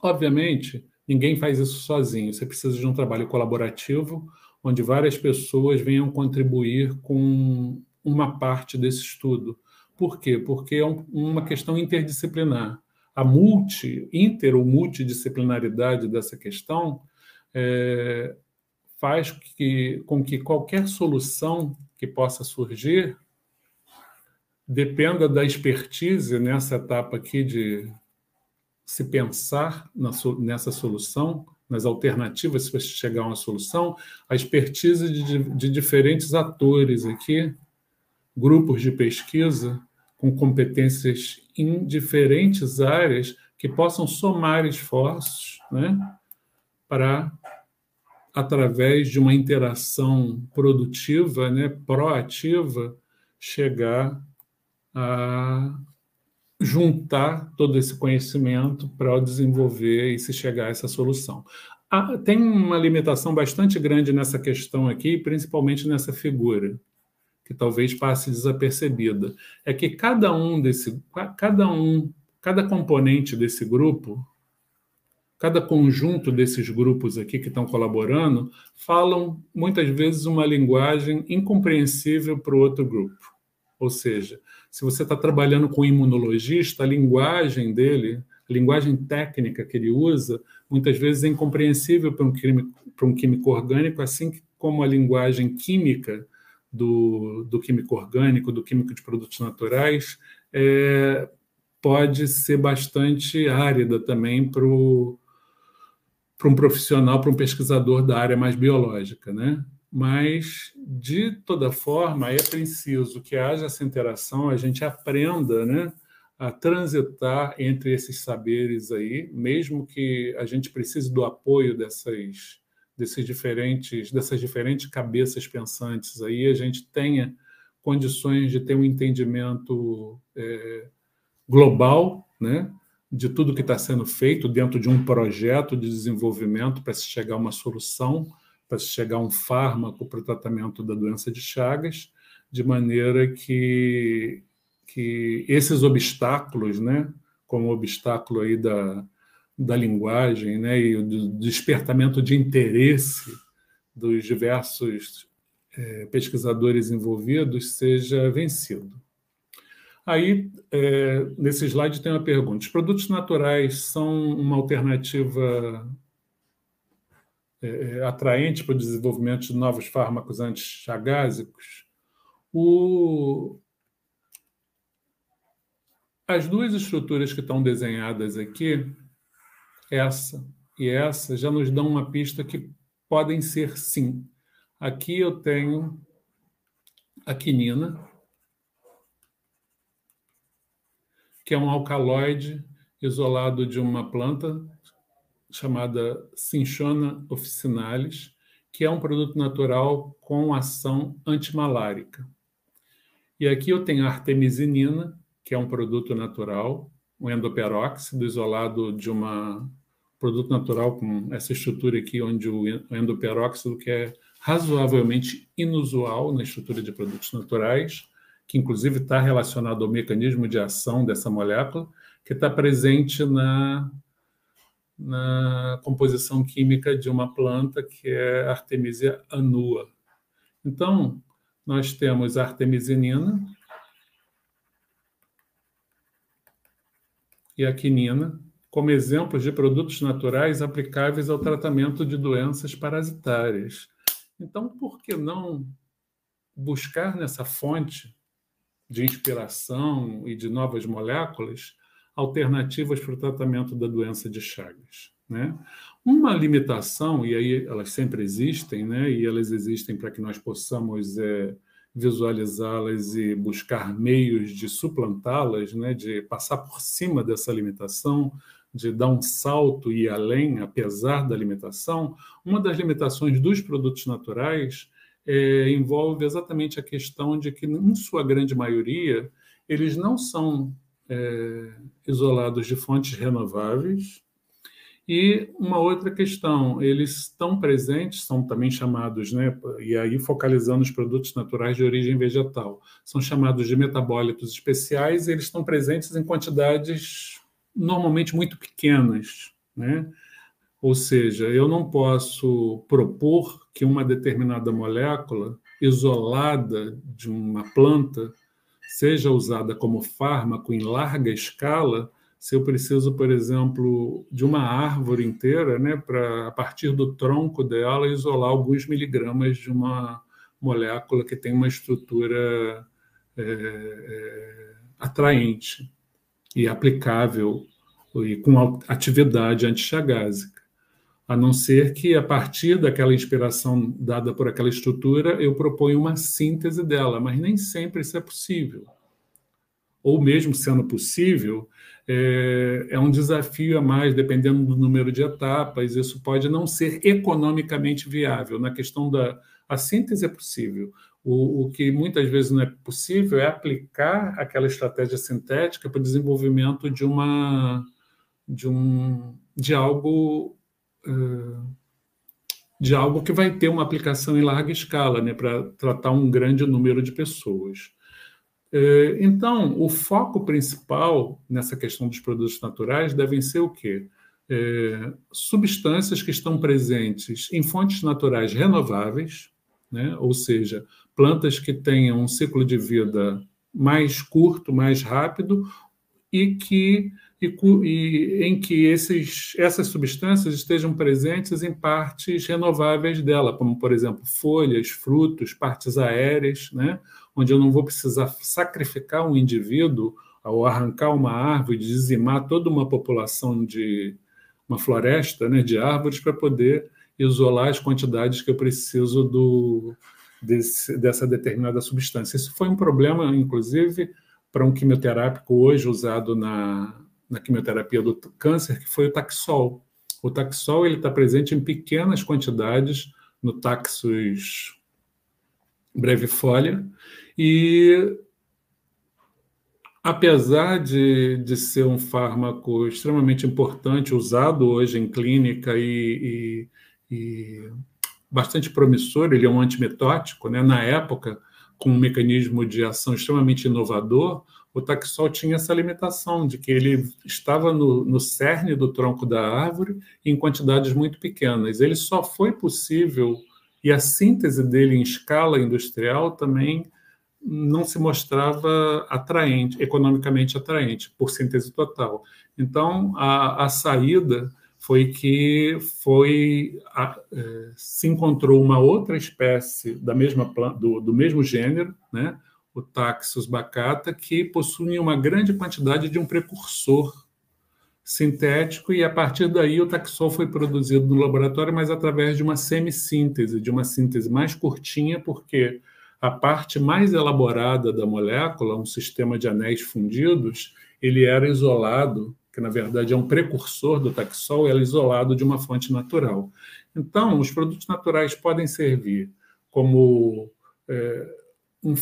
Obviamente, ninguém faz isso sozinho, você precisa de um trabalho colaborativo, onde várias pessoas venham contribuir com uma parte desse estudo. Por quê? Porque é uma questão interdisciplinar. A multi, inter ou multidisciplinaridade dessa questão é, faz que, com que qualquer solução que possa surgir dependa da expertise nessa etapa aqui de se pensar nessa solução, nas alternativas para chegar a uma solução, a expertise de, de diferentes atores aqui, grupos de pesquisa com competências em diferentes áreas que possam somar esforços né, para, através de uma interação produtiva, né, proativa, chegar a juntar todo esse conhecimento para desenvolver e se chegar a essa solução. Ah, tem uma limitação bastante grande nessa questão aqui, principalmente nessa figura, que talvez passe desapercebida. É que cada um desse, cada um, cada componente desse grupo, cada conjunto desses grupos aqui que estão colaborando, falam muitas vezes uma linguagem incompreensível para o outro grupo. Ou seja, se você está trabalhando com um imunologista, a linguagem dele a linguagem técnica que ele usa, muitas vezes é incompreensível para um, químico, para um químico orgânico, assim como a linguagem química do, do químico orgânico, do químico de produtos naturais, é, pode ser bastante árida também para para um profissional, para um pesquisador da área mais biológica, né? Mas, de toda forma, é preciso que haja essa interação, a gente aprenda, né? a transitar entre esses saberes aí, mesmo que a gente precise do apoio dessas, desses diferentes, dessas diferentes cabeças pensantes aí, a gente tenha condições de ter um entendimento é, global, né, de tudo que está sendo feito dentro de um projeto de desenvolvimento para se chegar a uma solução, para se chegar a um fármaco para o tratamento da doença de Chagas, de maneira que que esses obstáculos, né, como o obstáculo aí da, da linguagem né, e do despertamento de interesse dos diversos é, pesquisadores envolvidos, seja vencido. Aí, é, nesse slide tem uma pergunta: os produtos naturais são uma alternativa é, atraente para o desenvolvimento de novos fármacos antichagásicos? O, as duas estruturas que estão desenhadas aqui, essa e essa, já nos dão uma pista que podem ser sim. Aqui eu tenho a quinina, que é um alcaloide isolado de uma planta chamada Cinchona officinalis, que é um produto natural com ação antimalárica. E aqui eu tenho a artemisinina, que é um produto natural, um endoperóxido isolado de uma produto natural com essa estrutura aqui, onde o endoperóxido, que é razoavelmente inusual na estrutura de produtos naturais, que inclusive está relacionado ao mecanismo de ação dessa molécula, que está presente na, na composição química de uma planta que é Artemisia annua. Então, nós temos a artemisinina, e a quinina como exemplos de produtos naturais aplicáveis ao tratamento de doenças parasitárias. Então, por que não buscar nessa fonte de inspiração e de novas moléculas alternativas para o tratamento da doença de Chagas? Né? Uma limitação, e aí elas sempre existem, né? e elas existem para que nós possamos é, visualizá-las e buscar meios de suplantá-las, né, de passar por cima dessa limitação, de dar um salto e além, apesar da limitação, uma das limitações dos produtos naturais é, envolve exatamente a questão de que, em sua grande maioria, eles não são é, isolados de fontes renováveis, e uma outra questão, eles estão presentes, são também chamados, né, e aí focalizando os produtos naturais de origem vegetal, são chamados de metabólitos especiais, e eles estão presentes em quantidades normalmente muito pequenas, né? Ou seja, eu não posso propor que uma determinada molécula isolada de uma planta seja usada como fármaco em larga escala se eu preciso, por exemplo, de uma árvore inteira, né, para a partir do tronco dela isolar alguns miligramas de uma molécula que tem uma estrutura é, é, atraente e aplicável e com atividade antichagásica. A não ser que, a partir daquela inspiração dada por aquela estrutura, eu proponho uma síntese dela, mas nem sempre isso é possível. Ou mesmo sendo possível, é, é um desafio a mais, dependendo do número de etapas, isso pode não ser economicamente viável. Na questão da a síntese é possível. O, o, que muitas vezes não é possível é aplicar aquela estratégia sintética para o desenvolvimento de uma de um de algo de algo que vai ter uma aplicação em larga escala, né, para tratar um grande número de pessoas. É, então, o foco principal nessa questão dos produtos naturais devem ser o quê? É, substâncias que estão presentes em fontes naturais renováveis, né? ou seja, plantas que tenham um ciclo de vida mais curto, mais rápido e que e, e, em que esses, essas substâncias estejam presentes em partes renováveis dela, como, por exemplo, folhas, frutos, partes aéreas, né? onde eu não vou precisar sacrificar um indivíduo ao arrancar uma árvore, dizimar toda uma população de uma floresta né, de árvores para poder isolar as quantidades que eu preciso do, desse, dessa determinada substância. Isso foi um problema, inclusive, para um quimioterápico hoje usado na, na quimioterapia do câncer, que foi o Taxol. O Taxol ele está presente em pequenas quantidades no Taxus brevifolia e apesar de, de ser um fármaco extremamente importante, usado hoje em clínica e, e, e bastante promissor, ele é um antimitótico, né? na época, com um mecanismo de ação extremamente inovador, o taxol tinha essa limitação de que ele estava no, no cerne do tronco da árvore em quantidades muito pequenas. Ele só foi possível, e a síntese dele em escala industrial também não se mostrava atraente, economicamente atraente, por síntese total. Então, a, a saída foi que foi a, é, se encontrou uma outra espécie da mesma do, do mesmo gênero, né? O Taxus bacata, que possuem uma grande quantidade de um precursor sintético e a partir daí o taxol foi produzido no laboratório, mas através de uma semissíntese, de uma síntese mais curtinha, porque a parte mais elaborada da molécula, um sistema de anéis fundidos, ele era isolado, que na verdade é um precursor do taxol, era isolado de uma fonte natural. Então, os produtos naturais podem servir como é, um,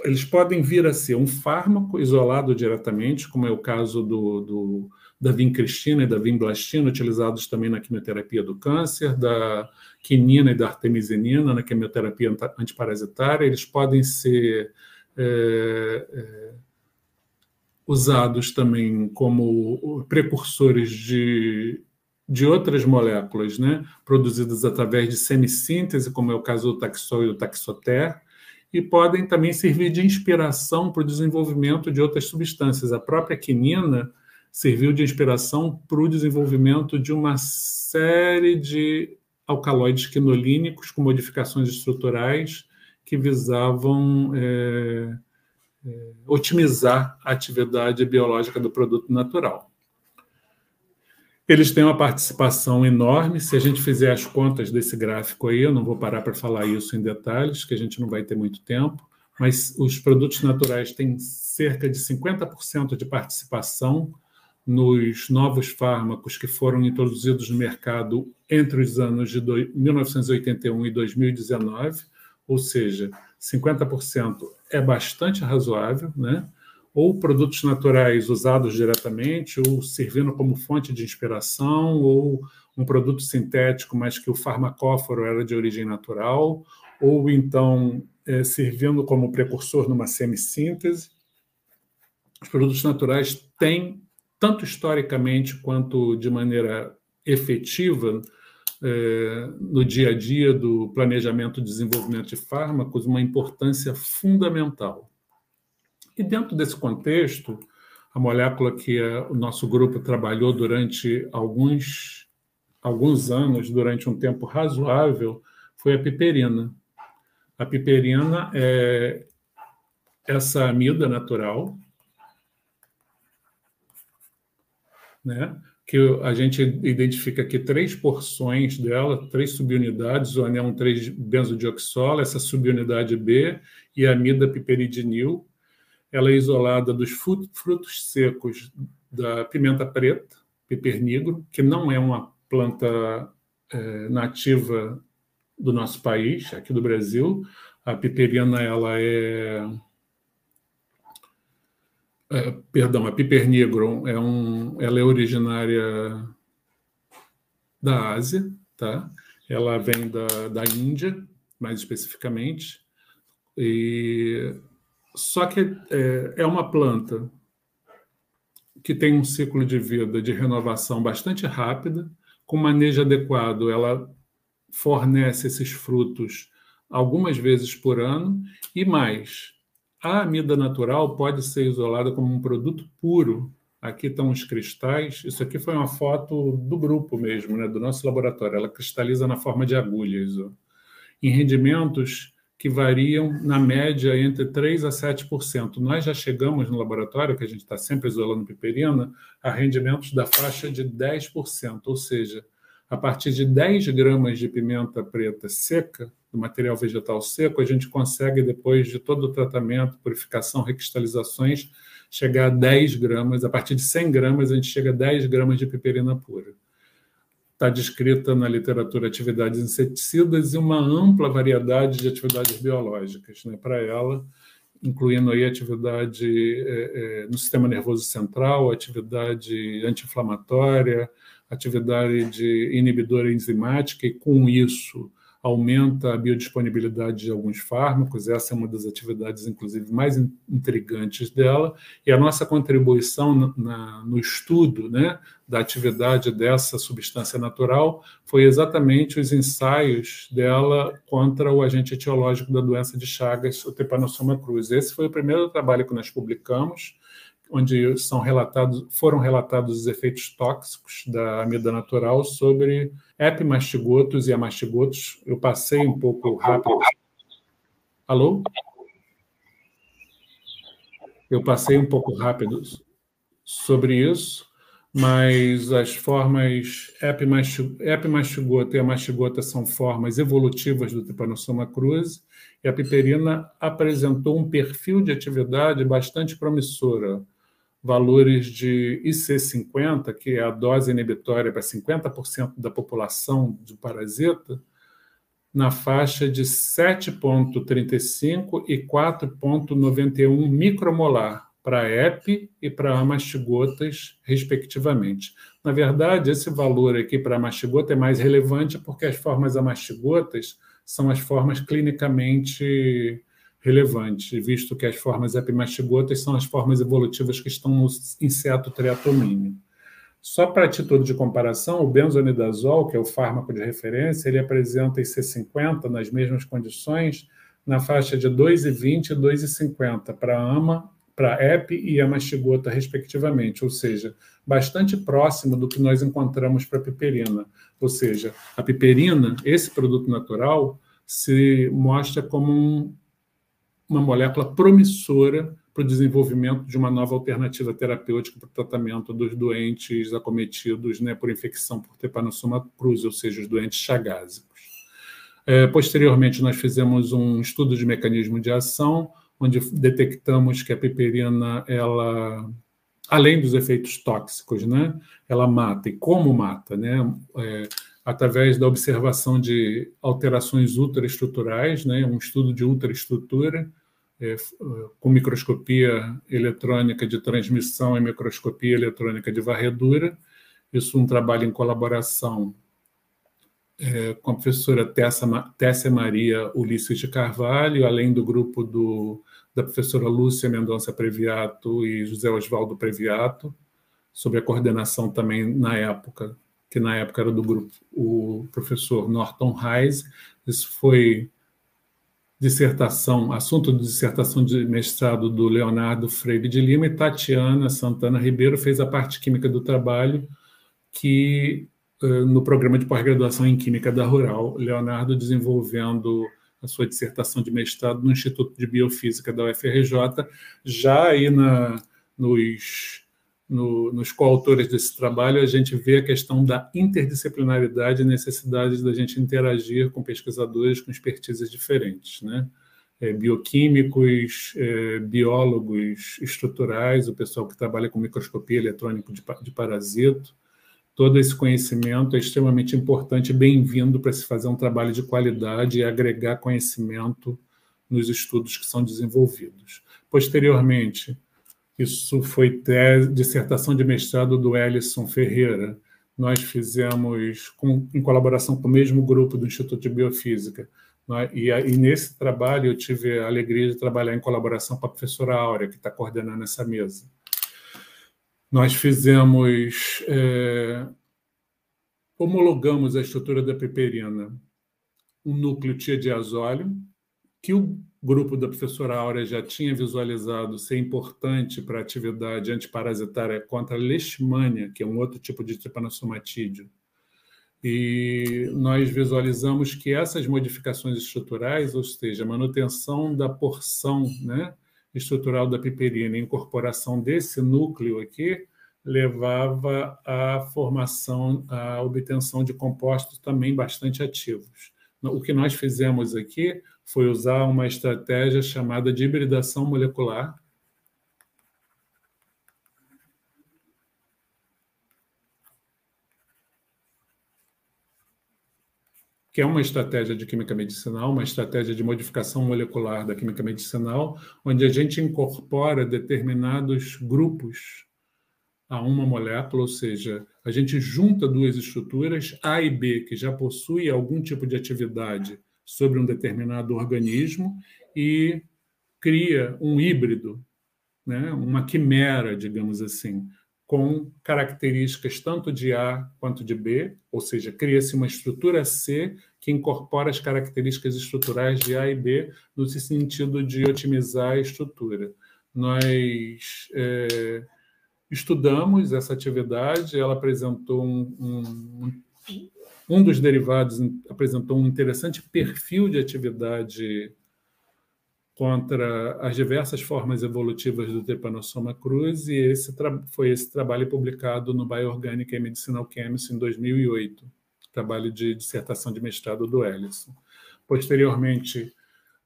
eles podem vir a ser um fármaco isolado diretamente, como é o caso do, do da vincristina e da vinblastina, utilizados também na quimioterapia do câncer, da quinina e da artemisinina na quimioterapia antiparasitária. Eles podem ser é, é, usados também como precursores de, de outras moléculas, né, produzidas através de semissíntese, como é o caso do taxol e do taxoter, e podem também servir de inspiração para o desenvolvimento de outras substâncias. A própria quinina serviu de inspiração para o desenvolvimento de uma série de alcaloides quinolínicos com modificações estruturais que visavam é, é, otimizar a atividade biológica do produto natural. Eles têm uma participação enorme. Se a gente fizer as contas desse gráfico aí, eu não vou parar para falar isso em detalhes, que a gente não vai ter muito tempo, mas os produtos naturais têm cerca de 50% de participação nos novos fármacos que foram introduzidos no mercado entre os anos de 1981 e 2019, ou seja, 50% é bastante razoável, né? Ou produtos naturais usados diretamente, ou servindo como fonte de inspiração, ou um produto sintético, mas que o farmacóforo era de origem natural, ou então é, servindo como precursor numa semissíntese. Os produtos naturais têm, tanto historicamente quanto de maneira efetiva, é, no dia a dia do planejamento e desenvolvimento de fármacos, uma importância fundamental. E dentro desse contexto, a molécula que o nosso grupo trabalhou durante alguns, alguns anos, durante um tempo razoável, foi a piperina. A piperina é essa amida natural, né? que a gente identifica aqui três porções dela, três subunidades, o anel 3-benzodioxola, essa subunidade B e a amida piperidinil, ela é isolada dos frutos secos da pimenta preta, negro, que não é uma planta é, nativa do nosso país, aqui do Brasil. A piperina ela é, é perdão, a piper negro é um, ela é originária da Ásia, tá? Ela vem da, da Índia, mais especificamente, e só que é, é uma planta que tem um ciclo de vida de renovação bastante rápida, com manejo adequado, ela fornece esses frutos algumas vezes por ano e mais. A amida natural pode ser isolada como um produto puro. Aqui estão os cristais. Isso aqui foi uma foto do grupo mesmo, né, do nosso laboratório. Ela cristaliza na forma de agulhas, ó, em rendimentos que variam, na média, entre 3% a 7%. Nós já chegamos no laboratório, que a gente está sempre isolando piperina, a rendimentos da faixa de 10%, ou seja, a partir de 10 gramas de pimenta preta seca, do material vegetal seco, a gente consegue, depois de todo o tratamento, purificação, recristalizações, chegar a 10 gramas. A partir de 100 gramas, a gente chega a 10 gramas de piperina pura. Está descrita na literatura atividades inseticidas e uma ampla variedade de atividades biológicas né, para ela, incluindo aí atividade é, é, no sistema nervoso central, atividade anti-inflamatória, atividade de inibidora enzimática, e com isso aumenta a biodisponibilidade de alguns fármacos. Essa é uma das atividades, inclusive, mais intrigantes dela. E a nossa contribuição na, no estudo né, da atividade dessa substância natural foi exatamente os ensaios dela contra o agente etiológico da doença de Chagas, o Trypanosoma cruzi. Esse foi o primeiro trabalho que nós publicamos onde são relatados, foram relatados os efeitos tóxicos da amida natural sobre epimastigotos e amastigotos. Eu passei um pouco rápido. Alô? Eu passei um pouco rápido sobre isso, mas as formas epimastigota e amastigota são formas evolutivas do Trypanosoma cruzi, e a piperina apresentou um perfil de atividade bastante promissora valores de IC50, que é a dose inibitória para 50% da população do parasita, na faixa de 7,35 e 4,91 micromolar para EP e para amastigotas, respectivamente. Na verdade, esse valor aqui para mastigota é mais relevante porque as formas amastigotas são as formas clinicamente relevante, visto que as formas epimastigotas são as formas evolutivas que estão no inseto triatomínio. Só para título de comparação, o benzonidazol, que é o fármaco de referência, ele apresenta IC50 nas mesmas condições, na faixa de 2,20 e 2,50 para AMA, para EP e amastigota, respectivamente, ou seja, bastante próximo do que nós encontramos para a piperina. Ou seja, a piperina, esse produto natural, se mostra como um uma molécula promissora para o desenvolvimento de uma nova alternativa terapêutica para o tratamento dos doentes acometidos né, por infecção por Trypanosoma cruzi, ou seja, os doentes chagásicos. É, posteriormente, nós fizemos um estudo de mecanismo de ação, onde detectamos que a piperina, ela, além dos efeitos tóxicos, né, ela mata. E como mata? Né? É, através da observação de alterações ultraestruturais, né, um estudo de ultraestrutura, é, com microscopia eletrônica de transmissão e microscopia eletrônica de varredura. Isso é um trabalho em colaboração é, com a professora Tessa, Tessa Maria Ulisses de Carvalho, além do grupo do, da professora Lúcia Mendonça Previato e José Oswaldo Previato, sob a coordenação também, na época, que na época era do grupo, o professor Norton Reis. Isso foi dissertação, assunto de dissertação de mestrado do Leonardo Freire de Lima e Tatiana Santana Ribeiro fez a parte química do trabalho que no programa de pós-graduação em Química da Rural, Leonardo desenvolvendo a sua dissertação de mestrado no Instituto de Biofísica da UFRJ, já aí na, nos no, nos coautores desse trabalho, a gente vê a questão da interdisciplinaridade e necessidade da gente interagir com pesquisadores com expertises diferentes, né? É, bioquímicos, é, biólogos estruturais, o pessoal que trabalha com microscopia eletrônica de, de parasito. Todo esse conhecimento é extremamente importante e bem-vindo para se fazer um trabalho de qualidade e agregar conhecimento nos estudos que são desenvolvidos. Posteriormente, isso foi tese, dissertação de mestrado do Ellison Ferreira, nós fizemos, com, em colaboração com o mesmo grupo do Instituto de Biofísica, né? e, e, nesse trabalho eu tive a alegria de trabalhar em colaboração com a professora Áurea, que está coordenando essa mesa. Nós fizemos, é, homologamos a estrutura da piperina, um núcleo tiadiazóleo, que o grupo da professora Áurea já tinha visualizado ser importante para a atividade antiparasitária contra a leishmania, que é um outro tipo de trypanosomatídeo. E nós visualizamos que essas modificações estruturais, ou seja, a manutenção da porção né, estrutural da piperina, incorporação desse núcleo aqui, levava à formação, à obtenção de compostos também bastante ativos. O que nós fizemos aqui foi usar uma estratégia chamada de hibridação molecular, que é uma estratégia de química medicinal, uma estratégia de modificação molecular da química medicinal, onde a gente incorpora determinados grupos a uma molécula, ou seja, a gente junta duas estruturas, A e B, que já possuem algum tipo de atividade sobre um determinado organismo e cria um híbrido, né? uma quimera, digamos assim, com características tanto de A quanto de B, ou seja, cria-se uma estrutura C que incorpora as características estruturais de A e B no sentido de otimizar a estrutura. Nós é, estudamos essa atividade, ela apresentou um, um, um dos derivados apresentou um interessante perfil de atividade contra as diversas formas evolutivas do Trypanosoma cruzi, e esse foi esse trabalho publicado no Bioorganic and Medicinal Chemistry em 2008, trabalho de dissertação de mestrado do Ellison. Posteriormente,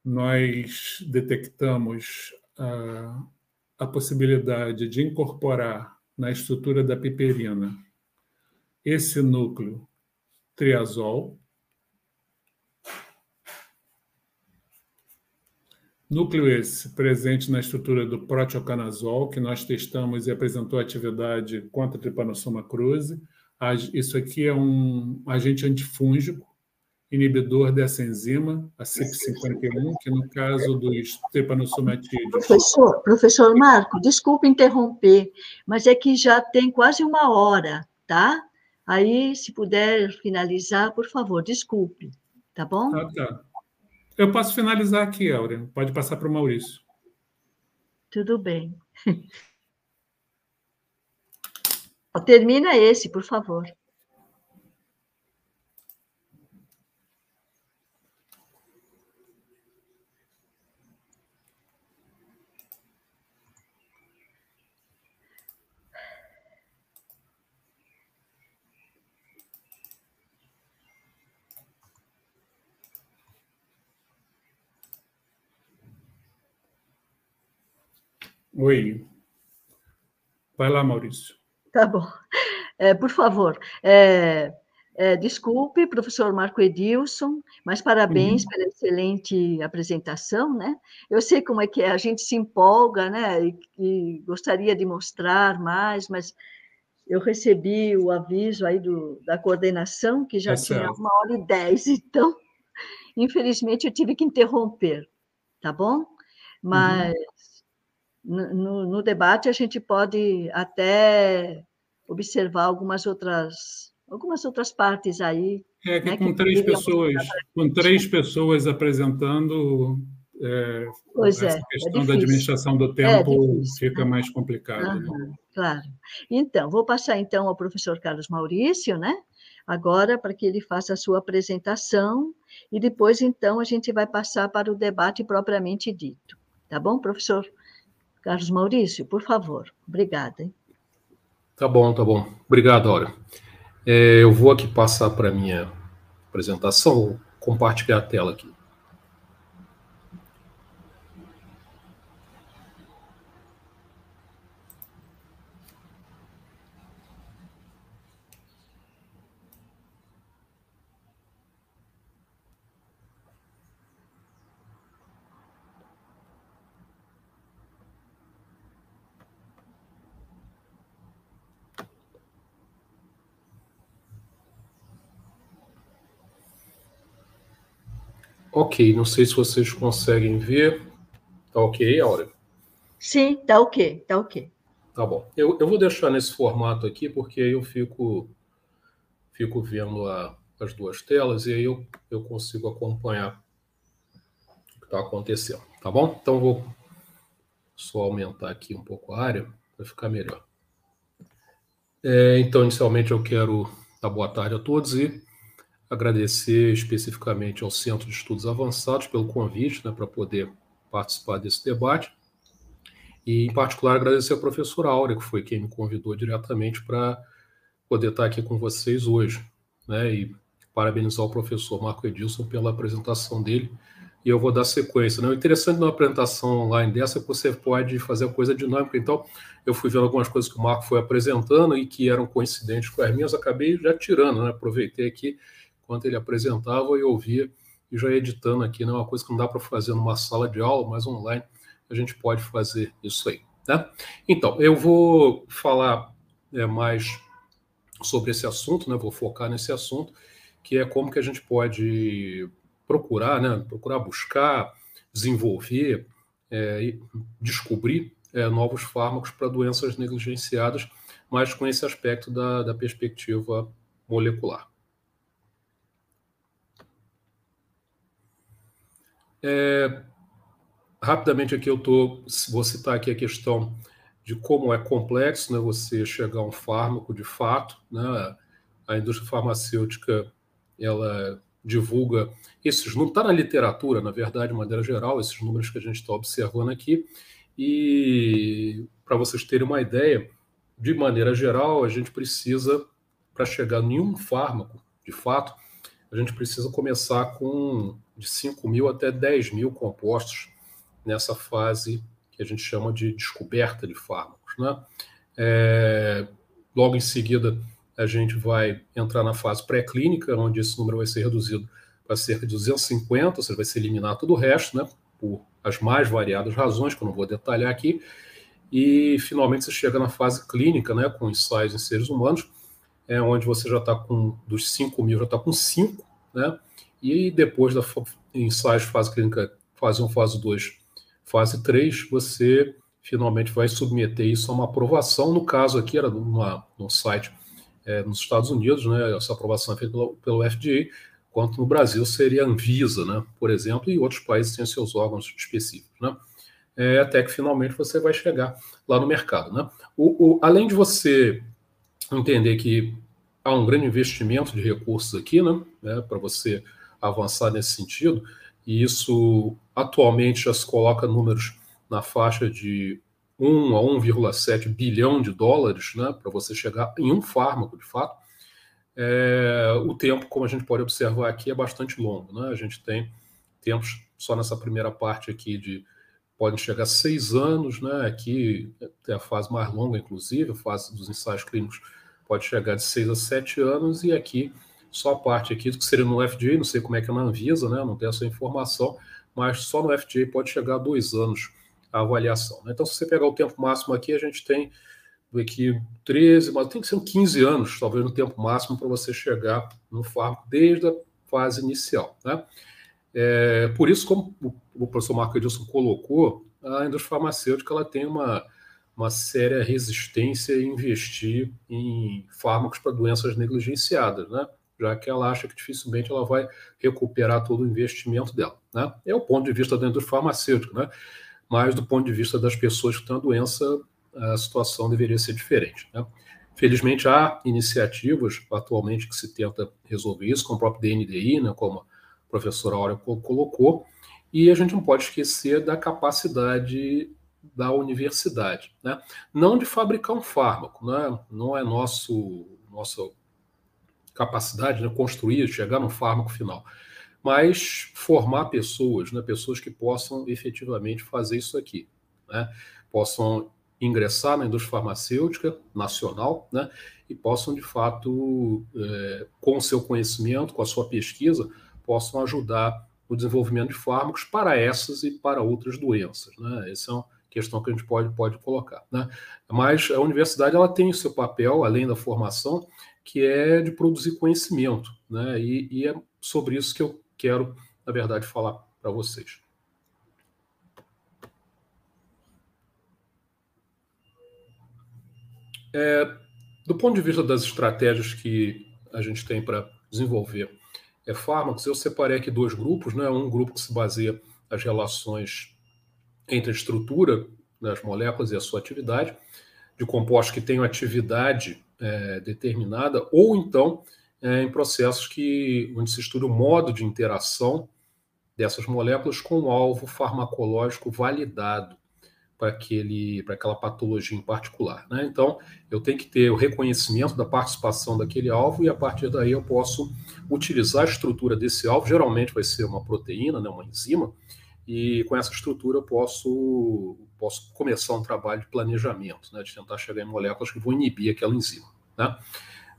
nós detectamos a, a possibilidade de incorporar na estrutura da piperina esse núcleo triazol, núcleo esse presente na estrutura do proteocanazol, que nós testamos e apresentou atividade contra a Trypanosoma cruzi. Isso aqui é um agente antifúngico, inibidor dessa enzima, a CYP51, que no caso dos tripanosomatídeos... Professor, professor Marco, desculpe interromper, mas é que já tem quase uma hora, tá? Aí, se puder finalizar, por favor, desculpe, tá bom? Ah, tá. Eu posso finalizar aqui, Áurea. Pode passar para o Maurício. Tudo bem. Termina esse, por favor. Oi. Vai lá, Maurício. Tá bom. É, por favor, é, é, desculpe, professor Marco Edilson, mas parabéns uhum. pela excelente apresentação, né? Eu sei como é que é, a gente se empolga, né? E, e gostaria de mostrar mais, mas eu recebi o aviso aí do, da coordenação, que já é tinha certo. uma hora e dez, então, infelizmente, eu tive que interromper, tá bom? Mas uhum no, no, debate a gente pode até observar algumas outras algumas outras partes aí. É que né, com que três pessoas, com três pessoas apresentando, é, pois essa é, é questão é da administração do é tempo é fica né? mais complicada. Uhum, né? Claro. Então, vou passar então ao professor Carlos Maurício, né? Agora, para que ele faça a sua apresentação, e depois, então, a gente vai passar para o debate propriamente dito. Tá bom, professor? Carlos Maurício, por favor. Obrigada. Hein? Tá bom, tá bom. Obrigado, Aura. É, eu vou aqui passar para minha apresentação, compartilhar a tela aqui. Ok, não sei se vocês conseguem ver. Tá ok, Áurea? Sim, tá ok, tá ok. Tá bom. Eu, eu vou deixar nesse formato aqui, porque aí eu fico, fico vendo a, as duas telas e aí eu, eu consigo acompanhar o que está acontecendo. Tá bom? Então vou só aumentar aqui um pouco a área para ficar melhor. É, então, inicialmente, eu quero dar boa tarde a todos e agradecer especificamente ao Centro de Estudos Avançados pelo convite né, para poder participar desse debate. E, em particular, agradecer ao professor Áurea, que foi quem me convidou diretamente para poder estar aqui com vocês hoje. Né, e parabenizar o professor Marco Edilson pela apresentação dele. E eu vou dar sequência. Né? O interessante numa apresentação online dessa é que você pode fazer a coisa dinâmica. Então, eu fui vendo algumas coisas que o Marco foi apresentando e que eram coincidentes com as minhas, acabei já tirando, né? aproveitei aqui enquanto ele apresentava e ouvia e já editando aqui, né? uma coisa que não dá para fazer numa sala de aula, mas online a gente pode fazer isso aí. Né? Então, eu vou falar é, mais sobre esse assunto, né? vou focar nesse assunto, que é como que a gente pode procurar, né? procurar buscar, desenvolver é, e descobrir é, novos fármacos para doenças negligenciadas, mas com esse aspecto da, da perspectiva molecular. É, rapidamente aqui eu tô, vou citar aqui a questão de como é complexo né, você chegar a um fármaco de fato. Né? A indústria farmacêutica ela divulga esses números, está na literatura, na verdade, de maneira geral, esses números que a gente está observando aqui. E para vocês terem uma ideia, de maneira geral, a gente precisa, para chegar em um fármaco, de fato, a gente precisa começar com de 5 mil até 10 mil compostos nessa fase que a gente chama de descoberta de fármacos. Né? É, logo em seguida, a gente vai entrar na fase pré-clínica, onde esse número vai ser reduzido para cerca de 250, você vai se eliminar todo o resto, né, por as mais variadas razões, que eu não vou detalhar aqui, e finalmente você chega na fase clínica, né, com ensaios em seres humanos, é onde você já está com, dos 5 mil, já está com 5, né, e depois da ensaios fase clínica, fase 1, fase 2, fase 3, você finalmente vai submeter isso a uma aprovação, no caso aqui era numa, num site é, nos Estados Unidos, né, essa aprovação é feita pelo, pelo FDA, quanto no Brasil seria a Anvisa, né, por exemplo, e outros países têm seus órgãos específicos. Né, é, até que finalmente você vai chegar lá no mercado. Né. O, o, além de você entender que há um grande investimento de recursos aqui, né, né para você avançar nesse sentido, e isso atualmente já se coloca números na faixa de 1 a 1,7 bilhão de dólares né, para você chegar em um fármaco, de fato, é, o tempo, como a gente pode observar aqui, é bastante longo. Né? A gente tem tempos só nessa primeira parte aqui de podem chegar a seis anos, né? aqui é a fase mais longa, inclusive, a fase dos ensaios clínicos pode chegar de seis a sete anos, e aqui só a parte aqui que seria no FDA, não sei como é que é na Anvisa, né? não tenho essa informação, mas só no FDA pode chegar a dois anos a avaliação. Né? Então, se você pegar o tempo máximo aqui, a gente tem aqui 13, mas tem que ser 15 anos, talvez, no tempo máximo para você chegar no fármaco desde a fase inicial. Né? É, por isso, como o professor Marco Edilson colocou, a indústria farmacêutica ela tem uma, uma séria resistência em investir em fármacos para doenças negligenciadas, né? já que ela acha que dificilmente ela vai recuperar todo o investimento dela. Né? É o ponto de vista da indústria farmacêutica. Né? mas do ponto de vista das pessoas que têm a doença, a situação deveria ser diferente. Né? Felizmente, há iniciativas atualmente que se tenta resolver isso, com o próprio DNDI, né, como a professora Áurea colocou, e a gente não pode esquecer da capacidade da universidade. Né? Não de fabricar um fármaco, né? não é nosso, nossa capacidade de né, construir, chegar no fármaco final, mas formar pessoas, né, pessoas que possam efetivamente fazer isso aqui, né, possam ingressar na indústria farmacêutica nacional, né, e possam de fato, é, com o seu conhecimento, com a sua pesquisa, possam ajudar no desenvolvimento de fármacos para essas e para outras doenças, né? Essa é uma questão que a gente pode, pode colocar, né? Mas a universidade ela tem o seu papel, além da formação, que é de produzir conhecimento, né? E, e é sobre isso que eu quero na verdade, falar para vocês. É, do ponto de vista das estratégias que a gente tem para desenvolver é, fármacos, eu separei aqui dois grupos, né? Um grupo que se baseia nas relações entre a estrutura das moléculas e a sua atividade, de compostos que tenham atividade é, determinada, ou então é, em processos que, onde se estuda o modo de interação dessas moléculas com o alvo farmacológico validado para aquele para aquela patologia em particular. Né? Então, eu tenho que ter o reconhecimento da participação daquele alvo e a partir daí eu posso utilizar a estrutura desse alvo. Geralmente vai ser uma proteína, né, uma enzima, e com essa estrutura eu posso posso começar um trabalho de planejamento, né, de tentar chegar em moléculas que vão inibir aquela enzima. Né?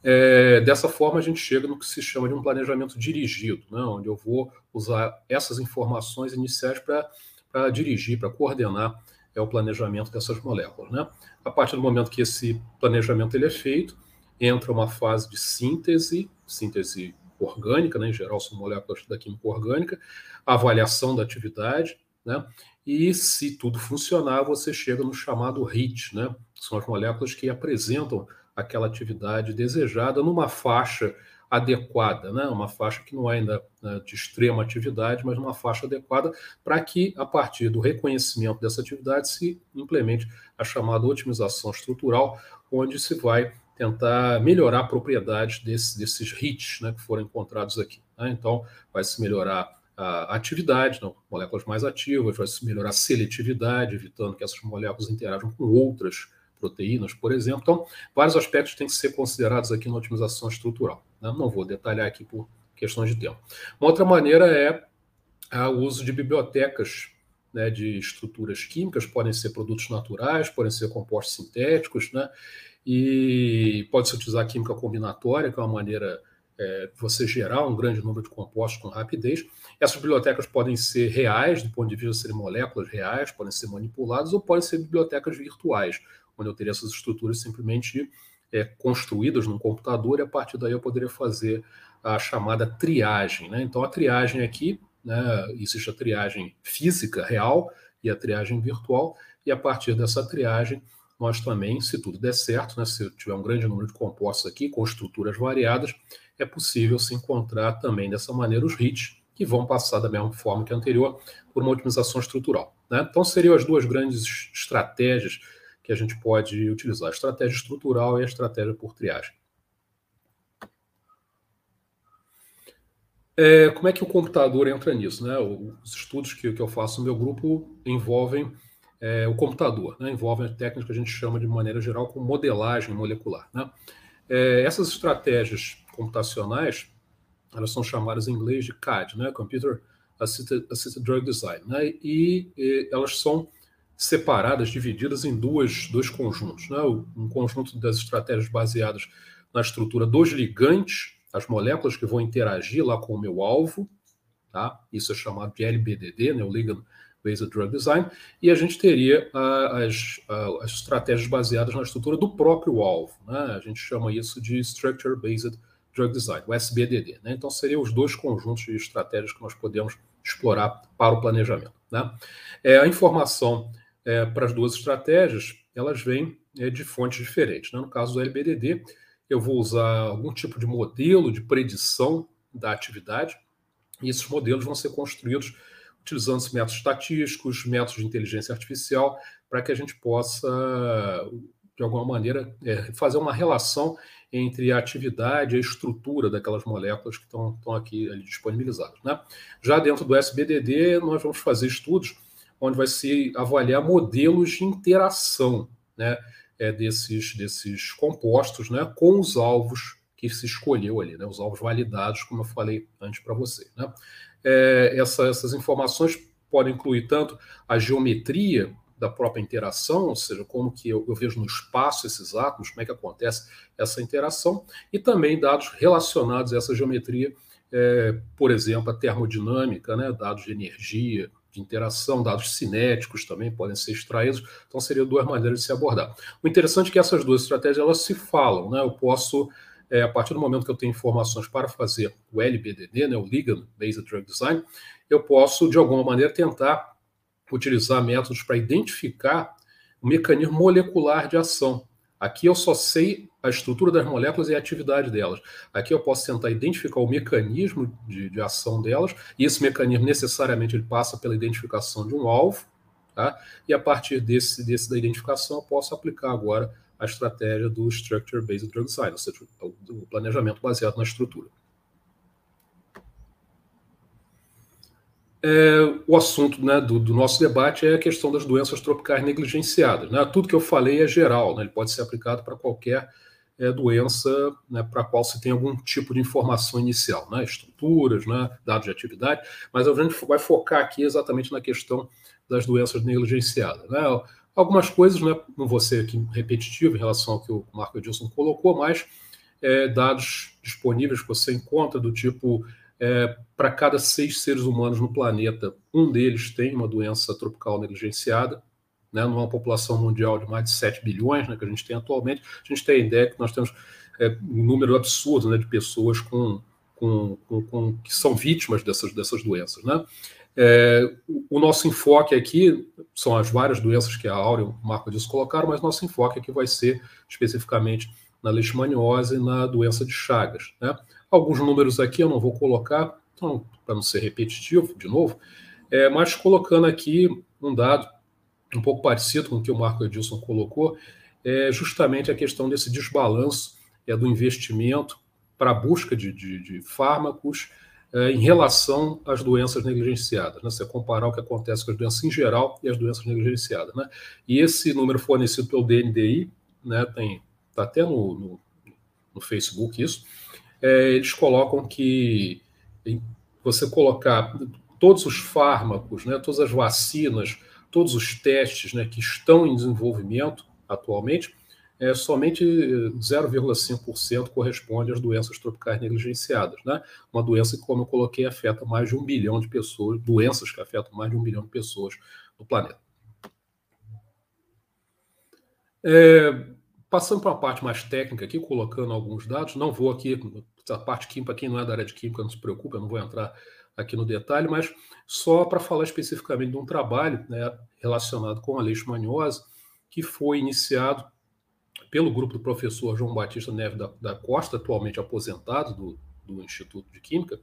É, dessa forma, a gente chega no que se chama de um planejamento dirigido, né, onde eu vou usar essas informações iniciais para dirigir, para coordenar é o planejamento dessas moléculas. Né? A partir do momento que esse planejamento ele é feito, entra uma fase de síntese, síntese orgânica, né? em geral são moléculas da química orgânica, avaliação da atividade, né? e se tudo funcionar, você chega no chamado HIT, né? são as moléculas que apresentam aquela atividade desejada numa faixa adequada, né? uma faixa que não é ainda né, de extrema atividade, mas uma faixa adequada para que, a partir do reconhecimento dessa atividade, se implemente a chamada otimização estrutural, onde se vai tentar melhorar propriedades desse, desses hits né, que foram encontrados aqui. Né? Então, vai se melhorar a atividade, não, moléculas mais ativas, vai se melhorar a seletividade, evitando que essas moléculas interajam com outras proteínas, por exemplo. Então, vários aspectos têm que ser considerados aqui na otimização estrutural. Né? Não vou detalhar aqui por questões de tempo. Uma outra maneira é o uso de bibliotecas né, de estruturas químicas, podem ser produtos naturais, podem ser compostos sintéticos, né? E pode-se utilizar química combinatória, que é uma maneira é, você gerar um grande número de compostos com rapidez. Essas bibliotecas podem ser reais, do ponto de vista de serem moléculas reais, podem ser manipuladas, ou podem ser bibliotecas virtuais, onde eu teria essas estruturas simplesmente é, construídas num computador e a partir daí eu poderia fazer a chamada triagem. Né? Então, a triagem aqui, né, existe a triagem física real e a triagem virtual, e a partir dessa triagem, nós também, se tudo der certo, né, se tiver um grande número de compostos aqui, com estruturas variadas, é possível se encontrar também dessa maneira os hits, que vão passar da mesma forma que a anterior, por uma otimização estrutural. Né? Então, seriam as duas grandes estratégias que a gente pode utilizar, a estratégia estrutural e a estratégia por triagem. É, como é que o computador entra nisso? Né? Os estudos que, que eu faço no meu grupo envolvem é, o computador, né? envolvem a técnica que a gente chama de maneira geral com modelagem molecular. Né? É, essas estratégias computacionais, elas são chamadas em inglês de CAD, né? Computer Assisted, Assisted Drug Design, né? e, e elas são separadas, divididas em duas, dois conjuntos. Né? Um conjunto das estratégias baseadas na estrutura dos ligantes, as moléculas que vão interagir lá com o meu alvo, tá? isso é chamado de LBDD, né? o Ligand Based Drug Design, e a gente teria uh, as, uh, as estratégias baseadas na estrutura do próprio alvo. Né? A gente chama isso de Structure Based Drug Design, o SBDD. Né? Então, seriam os dois conjuntos de estratégias que nós podemos explorar para o planejamento. Né? É, a informação é, para as duas estratégias, elas vêm é, de fontes diferentes. Né? No caso do LBDD, eu vou usar algum tipo de modelo de predição da atividade, e esses modelos vão ser construídos utilizando métodos estatísticos, métodos de inteligência artificial, para que a gente possa, de alguma maneira, é, fazer uma relação entre a atividade e a estrutura daquelas moléculas que estão, aqui disponibilizadas. Né? Já dentro do SBDD, nós vamos fazer estudos onde vai se avaliar modelos de interação né, é, desses, desses compostos né, com os alvos que se escolheu ali, né, os alvos validados, como eu falei antes para você. Né. É, essa, essas informações podem incluir tanto a geometria da própria interação, ou seja, como que eu, eu, vejo no espaço esses átomos, como é que acontece essa interação, e também dados relacionados a essa geometria, é, por exemplo, a termodinâmica, né, dados de energia, de interação, dados cinéticos também podem ser extraídos. Então, seriam duas maneiras de se abordar. O interessante é que essas duas estratégias elas se falam. Né? Eu posso é, a partir do momento que eu tenho informações para fazer o LBDD, né, o Ligand Based Drug Design, eu posso, de alguma maneira, tentar utilizar métodos para identificar o mecanismo molecular de ação. Aqui eu só sei a estrutura das moléculas e a atividade delas. Aqui eu posso tentar identificar o mecanismo de, de ação delas, e esse mecanismo necessariamente ele passa pela identificação de um alvo, tá? e a partir desse, desse da identificação eu posso aplicar agora a estratégia do Structure Based Drug Design, ou seja, o planejamento baseado na estrutura. É, o assunto né, do, do, nosso debate é a questão das doenças tropicais negligenciadas. Né? Tudo que eu falei é geral, né? ele pode ser aplicado para qualquer é, doença né, para a qual se tem algum tipo de informação inicial, né? estruturas, né, dados de atividade, mas a gente vai focar aqui exatamente na questão das doenças negligenciadas. Algumas coisas, né, não vou ser aqui repetitivo em relação ao que o Marco Edilson colocou, mas é, dados disponíveis que você encontra do tipo é, para cada seis seres humanos no planeta, um deles tem uma doença tropical negligenciada, né, numa população mundial de mais de 7 bilhões, né, que a gente tem atualmente, a gente tem a ideia que nós temos é, um número absurdo né, de pessoas com, com, com, com, que são vítimas dessas, dessas doenças. Né? É, o nosso enfoque aqui são as várias doenças que a Áurea e o Marco disso colocaram, mas nosso enfoque aqui vai ser especificamente na leishmaniose e na doença de Chagas. Né? Alguns números aqui eu não vou colocar, então, para não ser repetitivo, de novo, é, mas colocando aqui um dado um pouco parecido com o que o Marco Edilson colocou, é justamente a questão desse desbalanço é, do investimento para a busca de, de, de fármacos é, em relação às doenças negligenciadas. Né? Você comparar o que acontece com as doenças em geral e as doenças negligenciadas. Né? E esse número fornecido pelo DNDI, né, tem está até no, no, no, Facebook isso, é, eles colocam que você colocar todos os fármacos, né, todas as vacinas, todos os testes né, que estão em desenvolvimento atualmente, é, somente 0,5% corresponde às doenças tropicais negligenciadas. Né? Uma doença que, como eu coloquei, afeta mais de um bilhão de pessoas, doenças que afetam mais de um bilhão de pessoas no planeta. É, passando para uma parte mais técnica aqui, colocando alguns dados, não vou aqui, a parte química, quem não é da área de química, não se preocupe, eu não vou entrar aqui no detalhe, mas só para falar especificamente de um trabalho né, relacionado com a leishmaniose, que foi iniciado pelo grupo do professor João Batista Neves da, da Costa, atualmente aposentado do, do Instituto de Química,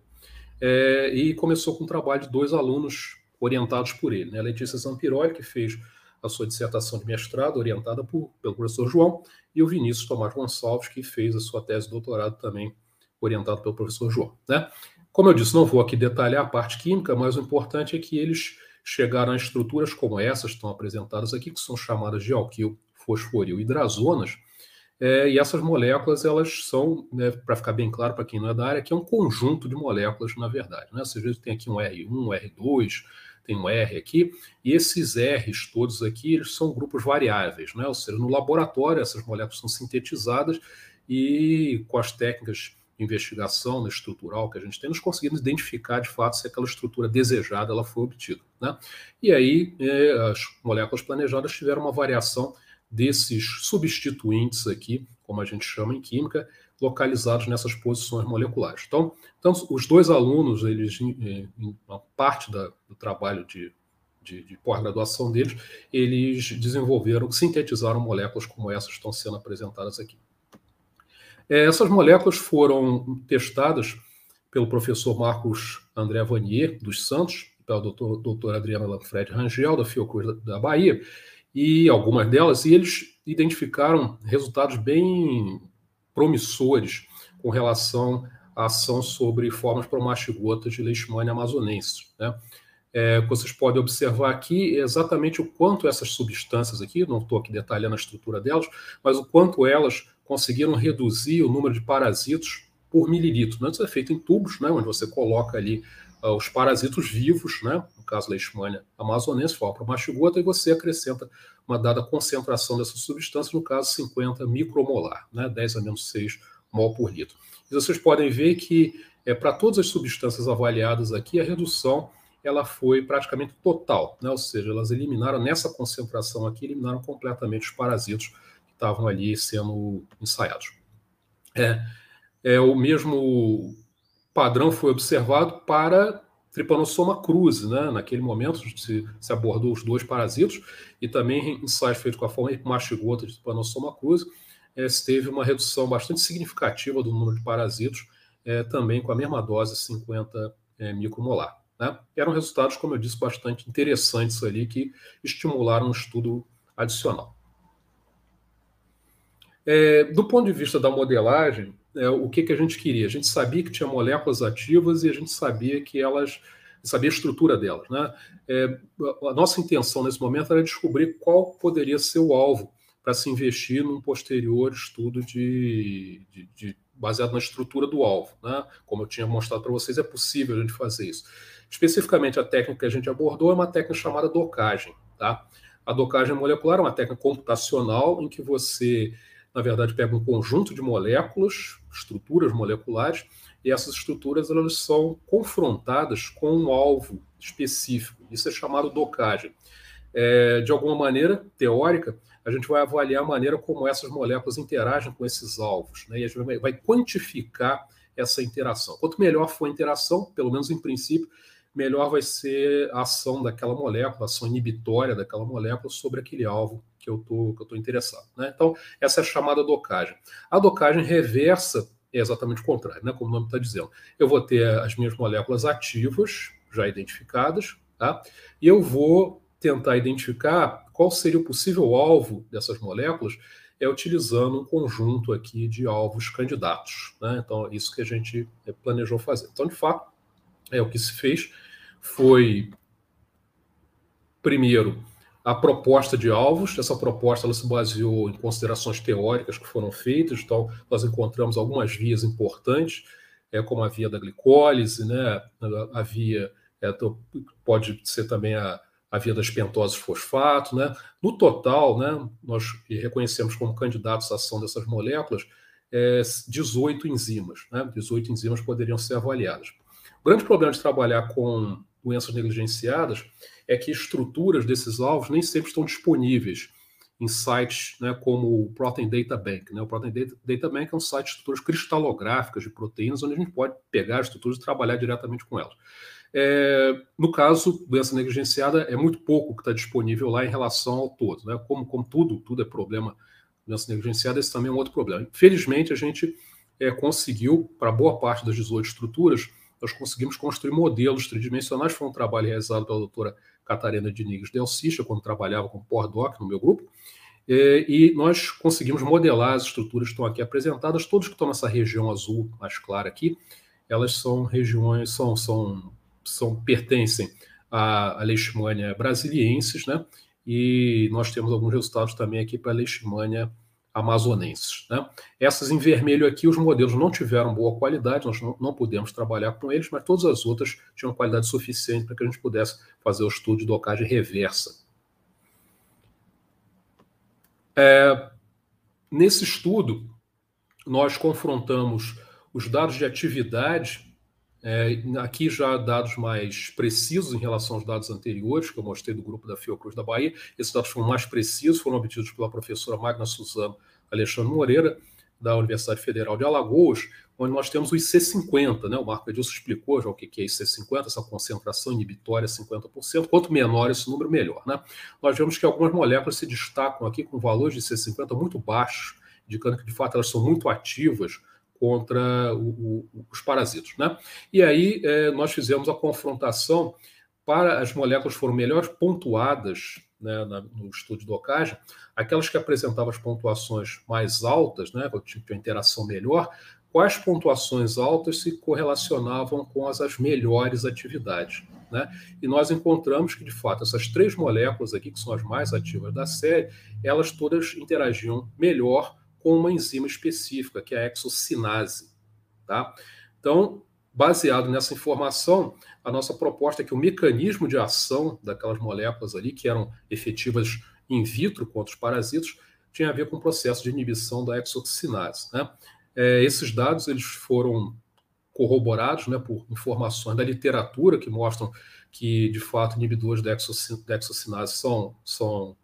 é, e começou com um trabalho de dois alunos orientados por ele. Né? Letícia Zampiroli, que fez a sua dissertação de mestrado, orientada por, pelo professor João, e o Vinícius Tomás Gonçalves, que fez a sua tese de doutorado também orientado pelo professor João. Né? Como eu disse, não vou aqui detalhar a parte química, mas o importante é que eles chegaram a estruturas como essas estão apresentadas aqui, que são chamadas de alquil fosforil hidrazonas, é, e essas moléculas, elas são, né, para ficar bem claro para quem não é da área, que é um conjunto de moléculas, na verdade. Né? Vê que tem aqui um R1, um R2, tem um R aqui, e esses R's todos aqui, eles são grupos variáveis, né? ou seja, no laboratório essas moléculas são sintetizadas e com as técnicas de investigação né, estrutural que a gente tem, nós conseguimos identificar de fato se aquela estrutura desejada ela foi obtida. Né? E aí é, as moléculas planejadas tiveram uma variação desses substituintes aqui, como a gente chama em química, localizados nessas posições moleculares. Então, então os dois alunos, eles, em, uma parte da, do trabalho de, de, de pós-graduação deles, eles desenvolveram, sintetizaram moléculas como essas que estão sendo apresentadas aqui. É, essas moléculas foram testadas pelo professor Marcos André Vanier, dos Santos, pela doutor, doutora Adriana Lanfred Rangel, da Fiocruz da Bahia, e algumas delas, e eles identificaram resultados bem promissores com relação à ação sobre formas promastigotas de leishmania amazonense. Né? É, vocês podem observar aqui exatamente o quanto essas substâncias aqui, não estou aqui detalhando a estrutura delas, mas o quanto elas conseguiram reduzir o número de parasitos por mililitro. Né? Isso é feito em tubos, né, onde você coloca ali os parasitos vivos, né, no caso Leishmania amazonense, forma mastigota, e você acrescenta uma dada concentração dessa substância, no caso 50 micromolar, né, 10 a menos 6 mol por litro. E vocês podem ver que é, para todas as substâncias avaliadas aqui, a redução ela foi praticamente total, né? ou seja, elas eliminaram nessa concentração aqui, eliminaram completamente os parasitos que estavam ali sendo ensaiados. É, É, o mesmo padrão foi observado para Trypanosoma cruzi, né? Naquele momento se, se, abordou os dois parasitos e também ensaios feitos com a forma mastigota de Trypanosoma cruzi, é, se teve uma redução bastante significativa do número de parasitos, é, também com a mesma dose 50 é, micromolar. Né? Eram resultados, como eu disse, bastante interessantes ali que estimularam um estudo adicional. É, do ponto de vista da modelagem, é, o que, que a gente queria? A gente sabia que tinha moléculas ativas e a gente sabia que elas sabia a estrutura delas. Né? É, a nossa intenção nesse momento era descobrir qual poderia ser o alvo para se investir num posterior estudo de, de, de, baseado na estrutura do alvo. Né? Como eu tinha mostrado para vocês, é possível a gente fazer isso. Especificamente, a técnica que a gente abordou é uma técnica chamada docagem. Tá? A docagem molecular é uma técnica computacional em que você na verdade, pega um conjunto de moléculas, estruturas moleculares, e essas estruturas elas são confrontadas com um alvo específico. Isso é chamado docagem. É, de alguma maneira teórica, a gente vai avaliar a maneira como essas moléculas interagem com esses alvos, né? e a gente vai, quantificar essa interação. Quanto melhor for a interação, pelo menos em princípio, melhor vai ser a ação daquela molécula, a ação inibitória daquela molécula sobre aquele alvo que eu estou interessado. Né? Então, essa é a chamada docagem. A docagem reversa é exatamente o contrário, né? como o nome está dizendo. Eu vou ter as minhas moléculas ativas, já identificadas, tá? e eu vou tentar identificar qual seria o possível alvo dessas moléculas é utilizando um conjunto aqui de alvos candidatos. Né? Então, é isso que a gente planejou fazer. Então, de fato, é o que se fez foi, primeiro, a proposta de alvos. Essa proposta ela se baseou em considerações teóricas que foram feitas, então nós encontramos algumas vias importantes, é, como a via da glicólise, né, a via, é, pode ser também a, a via das pentoses fosfato. Né. No total, né, nós reconhecemos como candidatos à ação dessas moléculas é, 18 enzimas. Né, 18 enzimas poderiam ser avaliadas. O grande problema de trabalhar com doenças negligenciadas é que estruturas desses alvos nem sempre estão disponíveis em sites né, como o Protein Data Bank. Né? O Protein Data, Bank é um site de estruturas cristalográficas de proteínas, onde a gente pode pegar as estruturas e trabalhar diretamente com elas. É, no caso, doença negligenciada, é muito pouco que está disponível lá em relação ao todo. Né? Como, como tudo, tudo é problema, doença negligenciada, esse também é um outro problema. Felizmente, a gente é, conseguiu, para boa parte das 18 estruturas, nós conseguimos construir modelos tridimensionais. Foi um trabalho realizado pela doutora Catarina Diniz Delcicha, quando trabalhava com PORDOC no meu grupo. E nós conseguimos modelar as estruturas que estão aqui apresentadas, todos que estão nessa região azul mais clara aqui, elas são regiões, são, são, são pertencem à, à leishmania brasiliensis, né? E nós temos alguns resultados também aqui para a leishmania amazonenses. Né? Essas em vermelho aqui, os modelos não tiveram boa qualidade, nós não, não pudemos trabalhar com eles, mas todas as outras tinham qualidade suficiente para que a gente pudesse fazer o estudo de docagem reversa. É, nesse estudo, nós confrontamos os dados de atividade, é, aqui já dados mais precisos em relação aos dados anteriores, que eu mostrei do grupo da Fiocruz da Bahia. Esses dados foram mais precisos, foram obtidos pela professora Magna Suzano Alexandre Moreira, da Universidade Federal de Alagoas, onde nós temos o IC50, né? o Marco Edilson explicou já o que é IC50, essa concentração inibitória 50%, quanto menor esse número, melhor. Né? Nós vemos que algumas moléculas se destacam aqui com valores de IC50 muito baixos, indicando que de fato elas são muito ativas contra o, o, os parasitos. Né? E aí é, nós fizemos a confrontação para as moléculas foram melhores pontuadas né, na, no estudo de docagem, aquelas que apresentavam as pontuações mais altas, né, que tinham interação melhor, quais pontuações altas se correlacionavam com as, as melhores atividades. Né? E nós encontramos que, de fato, essas três moléculas aqui, que são as mais ativas da série, elas todas interagiam melhor com uma enzima específica, que é a exocinase. Tá? Então, baseado nessa informação, a nossa proposta é que o mecanismo de ação daquelas moléculas ali, que eram efetivas in vitro contra os parasitos, tinha a ver com o processo de inibição da exocinase. Né? É, esses dados eles foram corroborados né, por informações da literatura que mostram que, de fato, inibidores da, exocinase são, são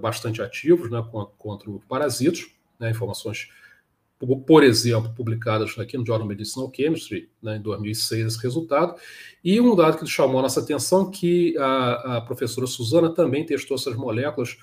bastante ativos né, contra, contra parasitos, né, informações por exemplo, publicadas aqui no Journal Medicinal Chemistry, né, em 2006, esse resultado. E um dado que chamou a nossa atenção que a, a professora Suzana também testou essas moléculas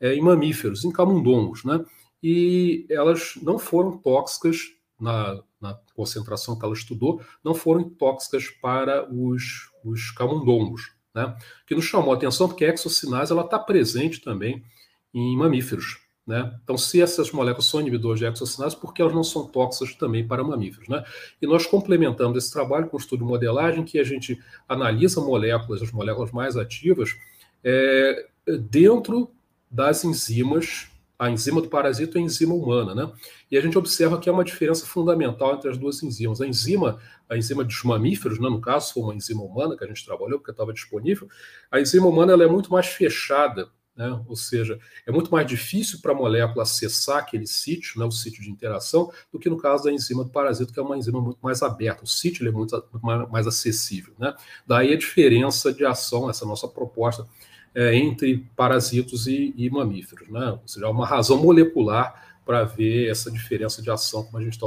é, em mamíferos, em camundongos, né? E elas não foram tóxicas na, na, concentração que ela estudou, não foram tóxicas para os, os camundongos, né? Que nos chamou a atenção porque a exocinase ela está presente também em mamíferos, né? Então, se essas moléculas são inibidores de exocinase, por que elas não são tóxicas também para mamíferos? Né? E nós complementamos esse trabalho com um estudo de modelagem que a gente analisa moléculas, as moléculas mais ativas, é, dentro das enzimas, a enzima do parasito e a enzima humana. Né? E a gente observa que há uma diferença fundamental entre as duas enzimas. A enzima, a enzima dos mamíferos, né, no caso, foi uma enzima humana que a gente trabalhou porque estava disponível, a enzima humana ela é muito mais fechada né? Ou seja, é muito mais difícil para a molécula acessar aquele sítio, né, o sítio de interação, do que no caso da enzima do parasito, que é uma enzima muito mais aberta. O sítio é muito, mais acessível. Né? Daí a diferença de ação, essa nossa proposta, é, entre parasitos e, e mamíferos. Né? Ou seja, há uma razão molecular para ver essa diferença de ação, como a gente está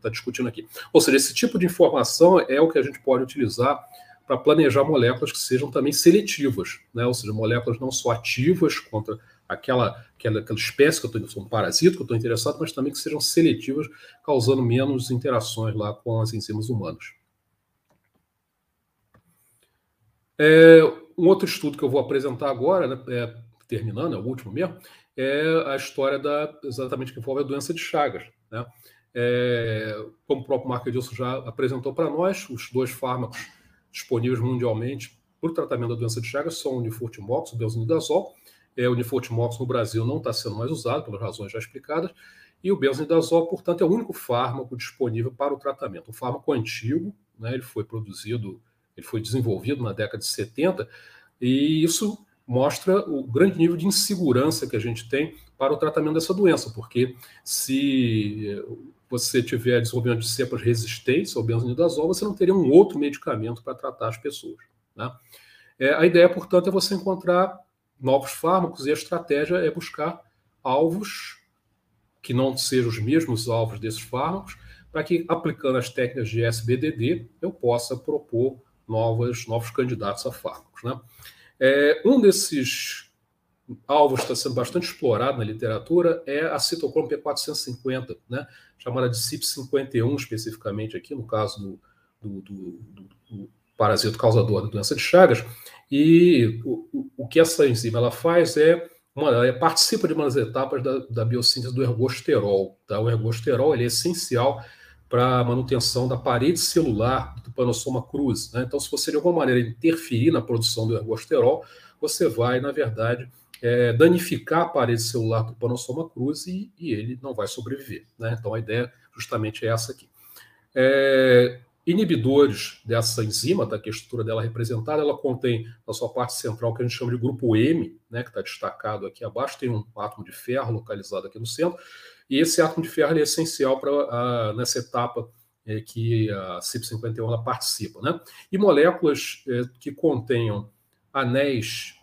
tá discutindo aqui. Ou seja, esse tipo de informação é o que a gente pode utilizar para planejar moléculas que sejam também seletivas, né? ou seja, moléculas não só ativas contra aquela, aquela, aquela espécie que eu estou, um parasito que eu estou interessado, mas também que sejam seletivas, causando menos interações lá com as enzimas humanas. É, um outro estudo que eu vou apresentar agora, né, é, terminando, é o último mesmo, é a história da exatamente que envolve a doença de Chagas. Né? É, como o próprio Marco Edilson já apresentou para nós, os dois fármacos disponíveis mundialmente para o tratamento da doença de Chagas são o Unifortimox, o benzonidazol. É, o Unifortimox no Brasil não está sendo mais usado, pelas razões já explicadas, e o benzonidazol, portanto, é o único fármaco disponível para o tratamento. Um fármaco antigo, né, ele foi produzido, ele foi desenvolvido na década de 70, e isso mostra o grande nível de insegurança que a gente tem para o tratamento dessa doença, porque se você tiver desenvolvimento de cepas resistentes ao benzonidazol, você não teria um outro medicamento para tratar as pessoas. Né? É, a ideia, portanto, é você encontrar novos fármacos e a estratégia é buscar alvos que não sejam os mesmos alvos desses fármacos, para que, aplicando as técnicas de SBDD, eu possa propor novas, novos candidatos a fármacos. Né? É, um desses alvo está sendo bastante explorado na literatura é a citocromo P450, né? Chamada de CYP51 especificamente aqui, no caso do, do, do, do parasito causador da doença de Chagas. E o, o, que essa enzima ela faz é uma, ela participa de umas etapas da, da biossíntese do ergosterol. Tá? O ergosterol ele é essencial para a manutenção da parede celular do panosoma cruz. Né? Então, se você de alguma maneira interferir na produção do ergosterol, você vai, na verdade, é, danificar a parede celular do panossoma cruz e, e ele não vai sobreviver. Né? Então a ideia justamente é essa aqui. É, inibidores dessa enzima, tá, que a estrutura dela representada, ela contém na sua parte central que a gente chama de grupo M, né, que está destacado aqui abaixo, tem um átomo de ferro localizado aqui no centro, e esse átomo de ferro é essencial para nessa etapa é, que a CYP51 participa. Né? E moléculas é, que contenham anéis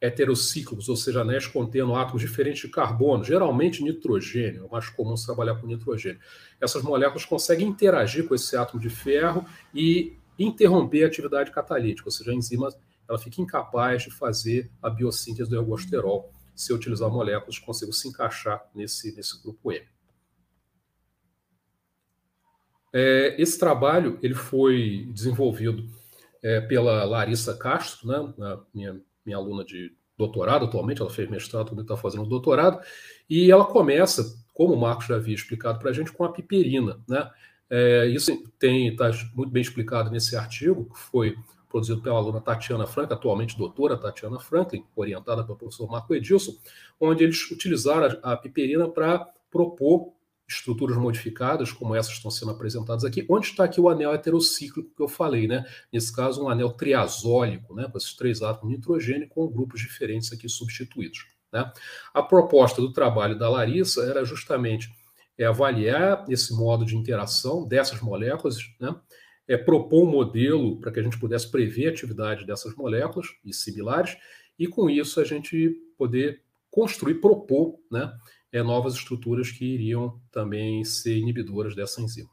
heterocíclicos, ou seja, anéis contendo átomos diferentes de carbono, geralmente nitrogênio, é mais comum se trabalhar com nitrogênio. Essas moléculas conseguem interagir com esse átomo de ferro e interromper a atividade catalítica, ou seja, a enzima ela fica incapaz de fazer a biossíntese do ergosterol se eu utilizar moléculas que consigam se encaixar nesse, nesse grupo M. É, esse trabalho ele foi desenvolvido é, pela Larissa Castro, né, minha minha aluna de doutorado atualmente, ela fez mestrado, também está fazendo doutorado, e ela começa, como o Marcos já havia explicado para a gente, com a piperina. Né? É, isso está muito bem explicado nesse artigo, que foi produzido pela aluna Tatiana Franklin, atualmente doutora Tatiana Franklin, orientada pelo professor Marco Edilson, onde eles utilizaram a, a piperina para propor estruturas modificadas, como essas estão sendo apresentadas aqui. Onde está aqui o anel heterocíclico que eu falei, né? Nesse caso, um anel triazólico, né? Com esses três átomos de nitrogênio com grupos diferentes aqui substituídos. Né? A proposta do trabalho da Larissa era justamente é, avaliar esse modo de interação dessas moléculas, né? É, propor um modelo para que a gente pudesse prever a atividade dessas moléculas e similares, e com isso a gente poder construir, propor, né? É, novas estruturas que iriam também ser inibidoras dessa enzima.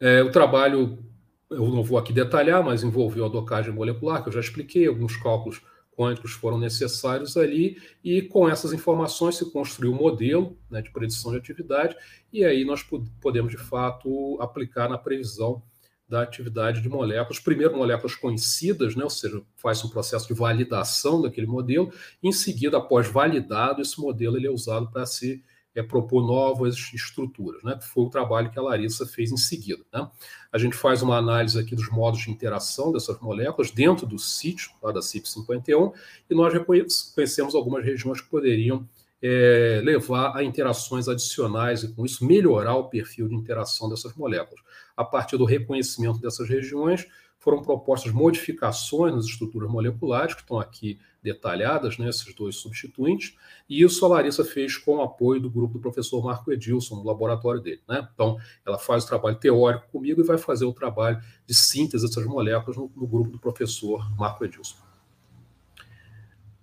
É, o trabalho, eu não vou aqui detalhar, mas envolveu a docagem molecular, que eu já expliquei, alguns cálculos quânticos foram necessários ali, e com essas informações se construiu um modelo né, de predição de atividade, e aí nós podemos, de fato, aplicar na previsão da atividade de moléculas, primeiro moléculas conhecidas, né, ou seja, faz um processo de validação daquele modelo, em seguida, após validado, esse modelo ele é usado para se é, propor novas estruturas, né? que foi o trabalho que a Larissa fez em seguida. Né? A gente faz uma análise aqui dos modos de interação dessas moléculas dentro do sítio lá da CIP51 e nós reconhecemos algumas regiões que poderiam é, levar a interações adicionais e, com isso, melhorar o perfil de interação dessas moléculas. A partir do reconhecimento dessas regiões, foram propostas modificações nas estruturas moleculares, que estão aqui detalhadas, né, esses dois substituintes, e isso a Larissa fez com o apoio do grupo do professor Marco Edilson, no laboratório dele. Né? Então, ela faz o trabalho teórico comigo e vai fazer o trabalho de síntese dessas moléculas no, no grupo do professor Marco Edilson.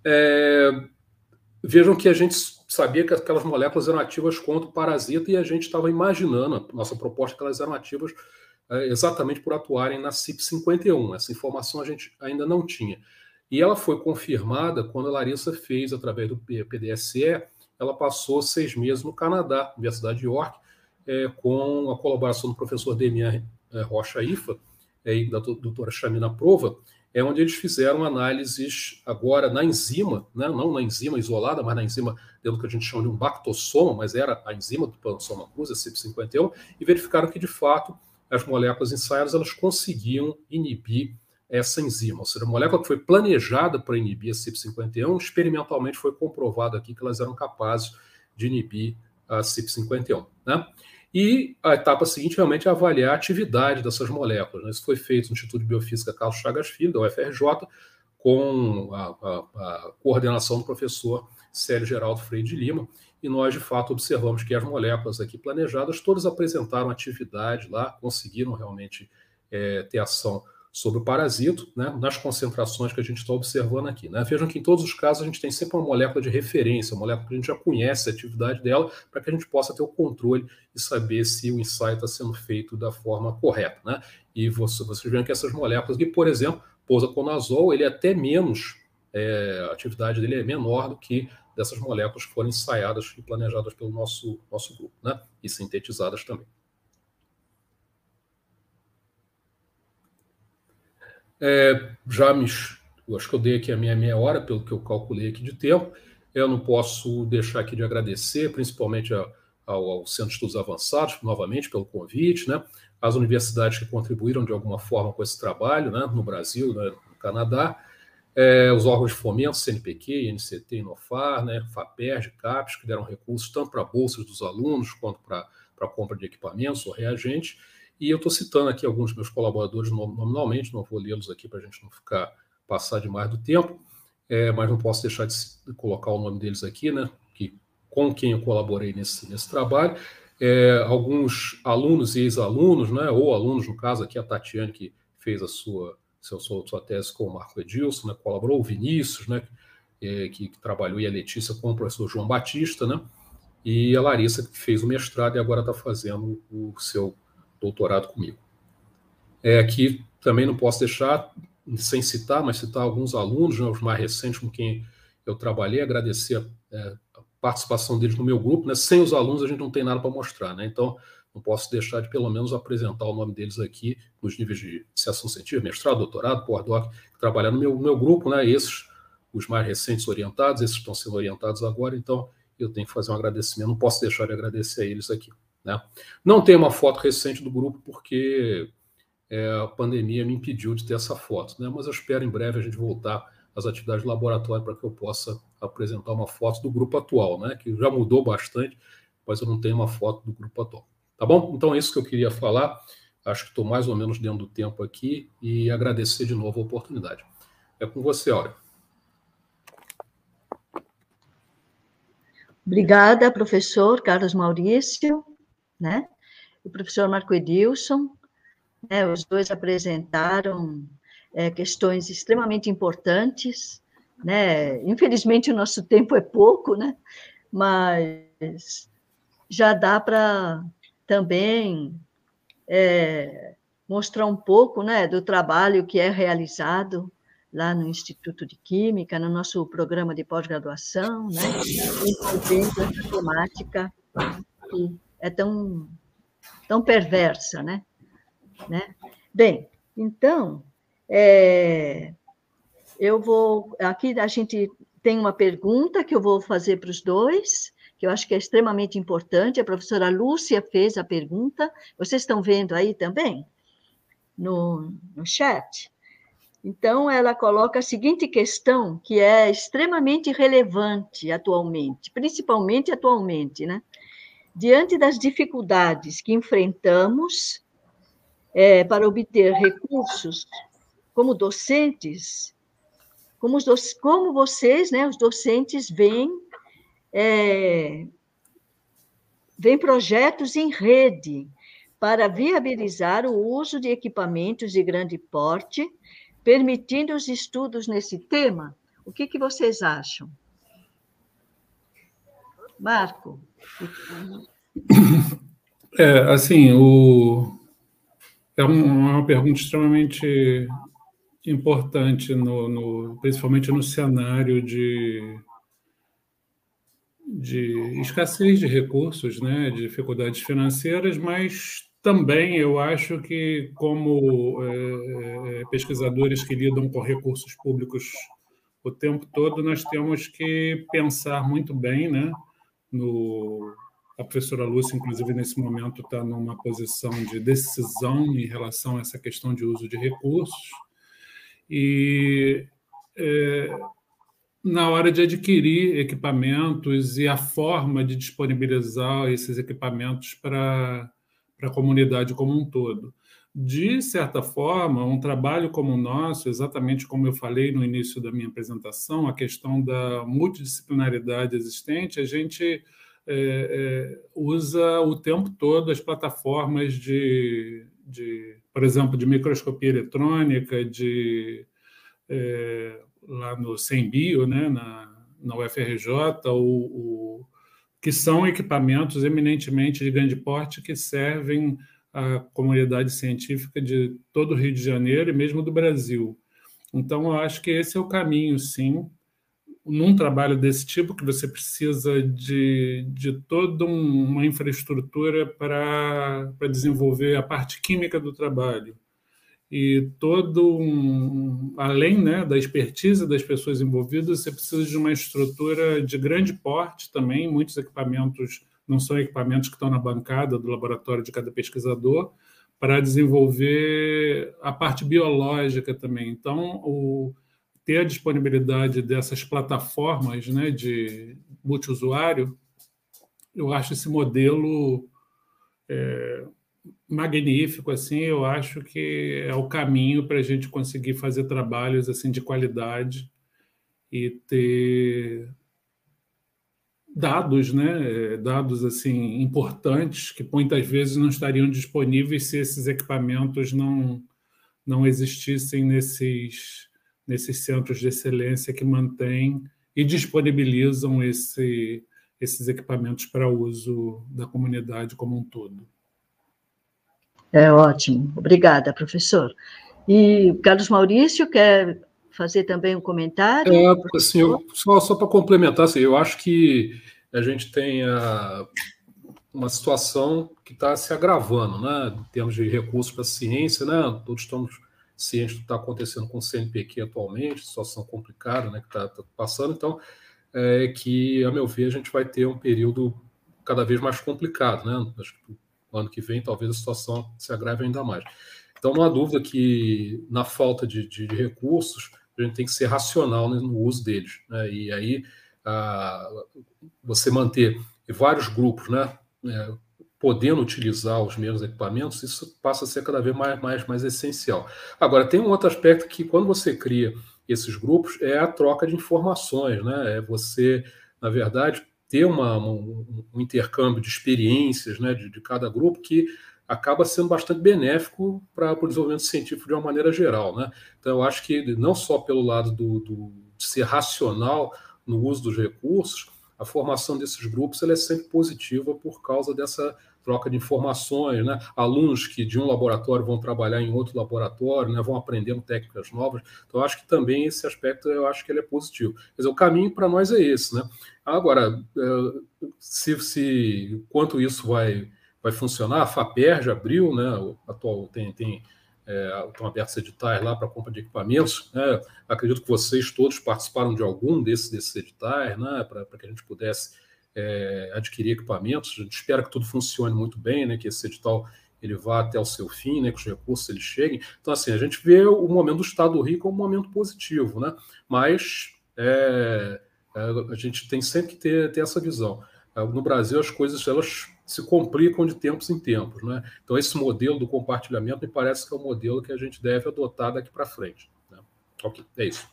É, vejam que a gente sabia que aquelas moléculas eram ativas contra o parasita e a gente estava imaginando, nossa proposta, que elas eram ativas é, exatamente por atuarem na CIP51. Essa informação a gente ainda não tinha. E ela foi confirmada quando a Larissa fez, através do PDSE, ela passou seis meses no Canadá, Universidade de York, é, com a colaboração do professor Demian é, Rocha Ifa é, e da doutora Chamina Prova, é onde eles fizeram análises agora na enzima, né, não na enzima isolada, mas na enzima pelo que a gente chama de um bactossoma, mas era a enzima do Pansoma cruz, a CYP51, e verificaram que, de fato, as moléculas ensaiadas elas conseguiam inibir essa enzima, ou seja, a molécula que foi planejada para inibir a CYP51, experimentalmente foi comprovado aqui que elas eram capazes de inibir a CYP51. Né? E a etapa seguinte realmente é avaliar a atividade dessas moléculas. Né? Isso foi feito no Instituto de Biofísica Carlos Chagas Filho, da UFRJ, com a, a, a coordenação do professor Célio Geraldo Freire de Lima, e nós, de fato, observamos que as moléculas aqui planejadas, todas apresentaram atividade lá, conseguiram realmente é, ter ação sobre o parasito, né, nas concentrações que a gente está observando aqui. Né? Vejam que em todos os casos a gente tem sempre uma molécula de referência, uma molécula que a gente já conhece a atividade dela, para que a gente possa ter o controle e saber se o ensaio está sendo feito da forma correta. Né? E você, vocês veem que essas moléculas aqui, por exemplo, posaconazol, ele é até menos, é, a atividade dele é menor do que dessas moléculas que foram ensaiadas e planejadas pelo nosso, nosso grupo, né? e sintetizadas também. É, já me. Eu acho que eu dei aqui a minha meia hora, pelo que eu calculei aqui de tempo. Eu não posso deixar aqui de agradecer, principalmente ao, ao Centro de Estudos Avançados, novamente, pelo convite, né? as universidades que contribuíram de alguma forma com esse trabalho, né? no Brasil, né? no Canadá, é, os órgãos de fomento, CNPq, INCT, Inofar, né? FAPERJ, CAPES, que deram recursos tanto para bolsas dos alunos quanto para a compra de equipamentos ou reagentes, e eu estou citando aqui alguns dos meus colaboradores nominalmente, não vou lê-los aqui para a gente não ficar passar demais do tempo, é, mas não posso deixar de colocar o nome deles aqui, né? Que, com quem eu colaborei nesse, nesse trabalho. É, alguns alunos e ex-alunos, né? Ou alunos, no caso aqui, a Tatiane, que fez a sua, seu, sua, sua tese com o Marco Edilson, né? colaborou, o Vinícius, né? É, que, que, trabalhou, e a Letícia com o professor João Batista, né? E a Larissa, que fez o mestrado e agora está fazendo o seu doutorado comigo. É, aqui também não posso deixar, sem citar, mas citar alguns alunos, né, os mais recentes com quem eu trabalhei, agradecer é, a participação deles no meu grupo. Né? Sem os alunos a gente não tem nada para mostrar, né? então não posso deixar de pelo menos apresentar o nome deles aqui nos níveis de iniciação científica, mestrado, doutorado, pós-doc, que trabalham no meu, meu grupo, né? esses, os mais recentes orientados, esses estão sendo orientados agora, então eu tenho que fazer um agradecimento, não posso deixar de agradecer a eles aqui. Né? Não tem uma foto recente do grupo porque é, a pandemia me impediu de ter essa foto, né? mas eu espero em breve a gente voltar às atividades de laboratório para que eu possa apresentar uma foto do grupo atual, né? que já mudou bastante, mas eu não tenho uma foto do grupo atual. Tá bom? Então é isso que eu queria falar. Acho que estou mais ou menos dentro do tempo aqui e agradecer de novo a oportunidade. É com você, Áurea. Obrigada, professor Carlos Maurício né? O professor Marco Edilson, né, os dois apresentaram é, questões extremamente importantes né? Infelizmente o nosso tempo é pouco, né? Mas já dá para também é, mostrar um pouco, né, do trabalho que é realizado lá no Instituto de Química, no nosso programa de pós-graduação, né, envolvendo essa temática que é tão, tão perversa, né? né? Bem, então, é, eu vou. Aqui a gente tem uma pergunta que eu vou fazer para os dois, que eu acho que é extremamente importante. A professora Lúcia fez a pergunta. Vocês estão vendo aí também? No, no chat? Então, ela coloca a seguinte questão, que é extremamente relevante atualmente, principalmente atualmente, né? Diante das dificuldades que enfrentamos é, para obter recursos como docentes, como, como vocês, né, os docentes, veem, é, veem projetos em rede para viabilizar o uso de equipamentos de grande porte permitindo os estudos nesse tema? O que, que vocês acham? Marco? É, assim, o... é uma pergunta extremamente importante, no, no, principalmente no cenário de, de escassez de recursos, né, de dificuldades financeiras, mas também eu acho que, como é, pesquisadores que lidam com recursos públicos o tempo todo, nós temos que pensar muito bem, né? No, a professora Lúcia, inclusive, nesse momento está numa posição de decisão em relação a essa questão de uso de recursos. E é, na hora de adquirir equipamentos e a forma de disponibilizar esses equipamentos para para a comunidade como um todo. De certa forma, um trabalho como o nosso, exatamente como eu falei no início da minha apresentação, a questão da multidisciplinaridade existente, a gente é, é, usa o tempo todo as plataformas de, de por exemplo, de microscopia eletrônica, de é, lá no SEMBio, né, na, na UFRJ, o, o que são equipamentos eminentemente de grande porte que servem à comunidade científica de todo o Rio de Janeiro e mesmo do Brasil. Então, eu acho que esse é o caminho, sim, num trabalho desse tipo, que você precisa de, de toda uma infraestrutura para, para desenvolver a parte química do trabalho e todo um, além né, da expertise das pessoas envolvidas, você precisa de uma estrutura de grande porte também. Muitos equipamentos não são equipamentos que estão na bancada do laboratório de cada pesquisador para desenvolver a parte biológica também. Então, o, ter a disponibilidade dessas plataformas né, de multiusuário, eu acho esse modelo é, magnífico assim eu acho que é o caminho para a gente conseguir fazer trabalhos assim de qualidade e ter dados né dados assim importantes que muitas vezes não estariam disponíveis se esses equipamentos não não existissem nesses nesses centros de excelência que mantêm e disponibilizam esse, esses equipamentos para uso da comunidade como um todo. É ótimo. Obrigada, professor. E Carlos Maurício quer fazer também um comentário? É, assim, eu, só, só para complementar, assim, eu acho que a gente tem a, uma situação que está se agravando, né, em termos de recursos para a ciência, né, todos estamos cientes do que está acontecendo com o CNPq atualmente, situação complicada né, que está tá passando, então, é que, a meu ver, a gente vai ter um período cada vez mais complicado, né, acho que ano que vem talvez a situação se agrave ainda mais. Então, não há dúvida que, na falta de, de, de recursos, a gente tem que ser racional no uso deles. Né? E aí, a, você manter vários grupos né, é, podendo utilizar os mesmos equipamentos, isso passa a ser cada vez mais, mais, mais essencial. Agora, tem um outro aspecto que, quando você cria esses grupos, é a troca de informações. Né? É você, na verdade, ter uma, um, um, intercâmbio de experiências né, de, de, cada grupo que acaba sendo bastante benéfico para o desenvolvimento científico de uma maneira geral. Né? Então, eu acho que não só pelo lado do, do, ser racional no uso dos recursos, a formação desses grupos ela é sempre positiva por causa dessa troca de informações, né? alunos que de um laboratório vão trabalhar em outro laboratório, né? vão aprendendo técnicas novas. Então, acho que também esse aspecto eu acho que ele é positivo. Quer dizer, o caminho para nós é esse. Né? Agora, é, se, se quanto isso vai, vai funcionar, a FAPER abriu, né? o atual tem, tem é, estão abertos editais lá para compra de equipamentos. Né? Acredito que vocês todos participaram de algum desses, desses editais, né? para que a gente pudesse é, adquirir equipamentos. A gente espera que tudo funcione muito bem, né? que esse edital ele vá até o seu fim, né? que os recursos eles cheguem. Então, assim, a gente vê o momento do Estado do Rio como um momento positivo, né? mas é, é a gente tem sempre que ter, ter essa visão. É, no Brasil, as coisas elas se complicam de tempos em tempos. Né? Então, esse modelo do compartilhamento me parece que é o modelo que a gente deve adotar daqui para frente. Né? Ok, é isso.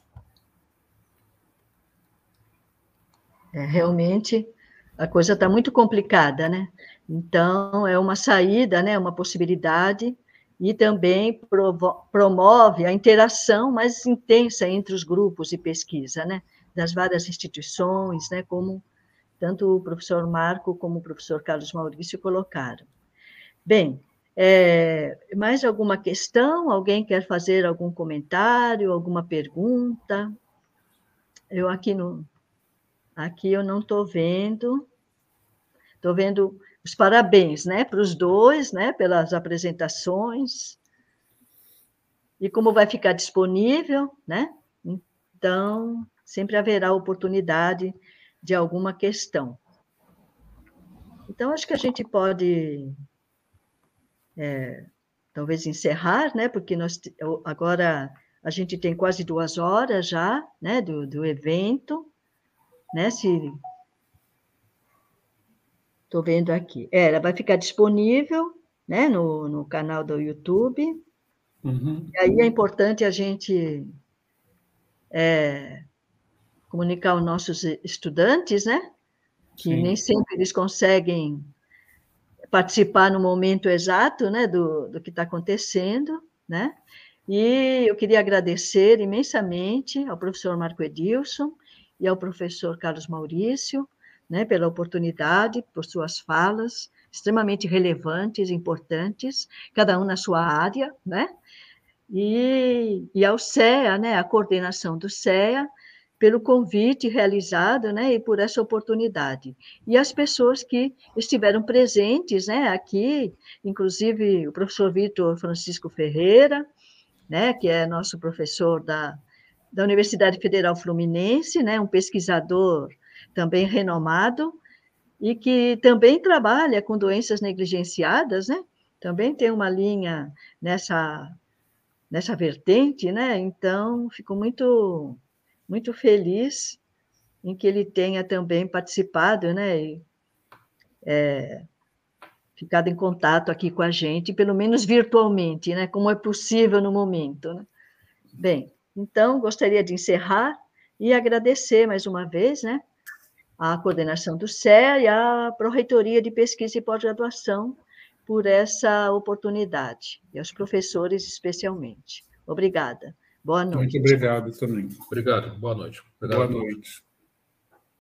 É, realmente, a coisa está muito complicada, né? Então, é uma saída, né? uma possibilidade, e também promove a interação mais intensa entre os grupos de pesquisa, né? das várias instituições, né? como tanto o professor Marco como o professor Carlos Maurício colocaram. Bem, é, mais alguma questão? Alguém quer fazer algum comentário, alguma pergunta? Eu aqui no, aqui eu não estou vendo. Estou vendo os parabéns, né, para os dois, né, pelas apresentações. E como vai ficar disponível, né? Então, sempre haverá oportunidade de alguma questão. Então, acho que a gente pode, é, talvez, encerrar, né? Porque nós, agora a gente tem quase duas horas já né, do, do evento, né? Se estou vendo aqui, é, ela vai ficar disponível, né, no, no canal do YouTube. Uhum. E aí é importante a gente é, comunicar aos nossos estudantes, né? Que Sim. nem sempre eles conseguem participar no momento exato, né, do, do que está acontecendo, né? E eu queria agradecer imensamente ao professor Marco Edilson e ao professor Carlos Maurício, né, pela oportunidade, por suas falas extremamente relevantes, importantes, cada um na sua área, né? E, e ao CEA, né, a coordenação do CEA, pelo convite realizado, né, e por essa oportunidade. E as pessoas que estiveram presentes, né, aqui, inclusive o professor Vitor Francisco Ferreira, né, que é nosso professor da, da Universidade Federal Fluminense, né, um pesquisador também renomado, e que também trabalha com doenças negligenciadas, né, também tem uma linha nessa, nessa vertente, né, então fico muito muito feliz em que ele tenha também participado, né? E, é, ficado em contato aqui com a gente, pelo menos virtualmente, né? Como é possível no momento. Né? Bem, então gostaria de encerrar e agradecer mais uma vez, né? A coordenação do CER e a Proreitoria de Pesquisa e Pós-Graduação por essa oportunidade, e aos professores especialmente. Obrigada. Boa noite. Muito obrigado também. Obrigado. Boa noite. Obrigado. Boa noite.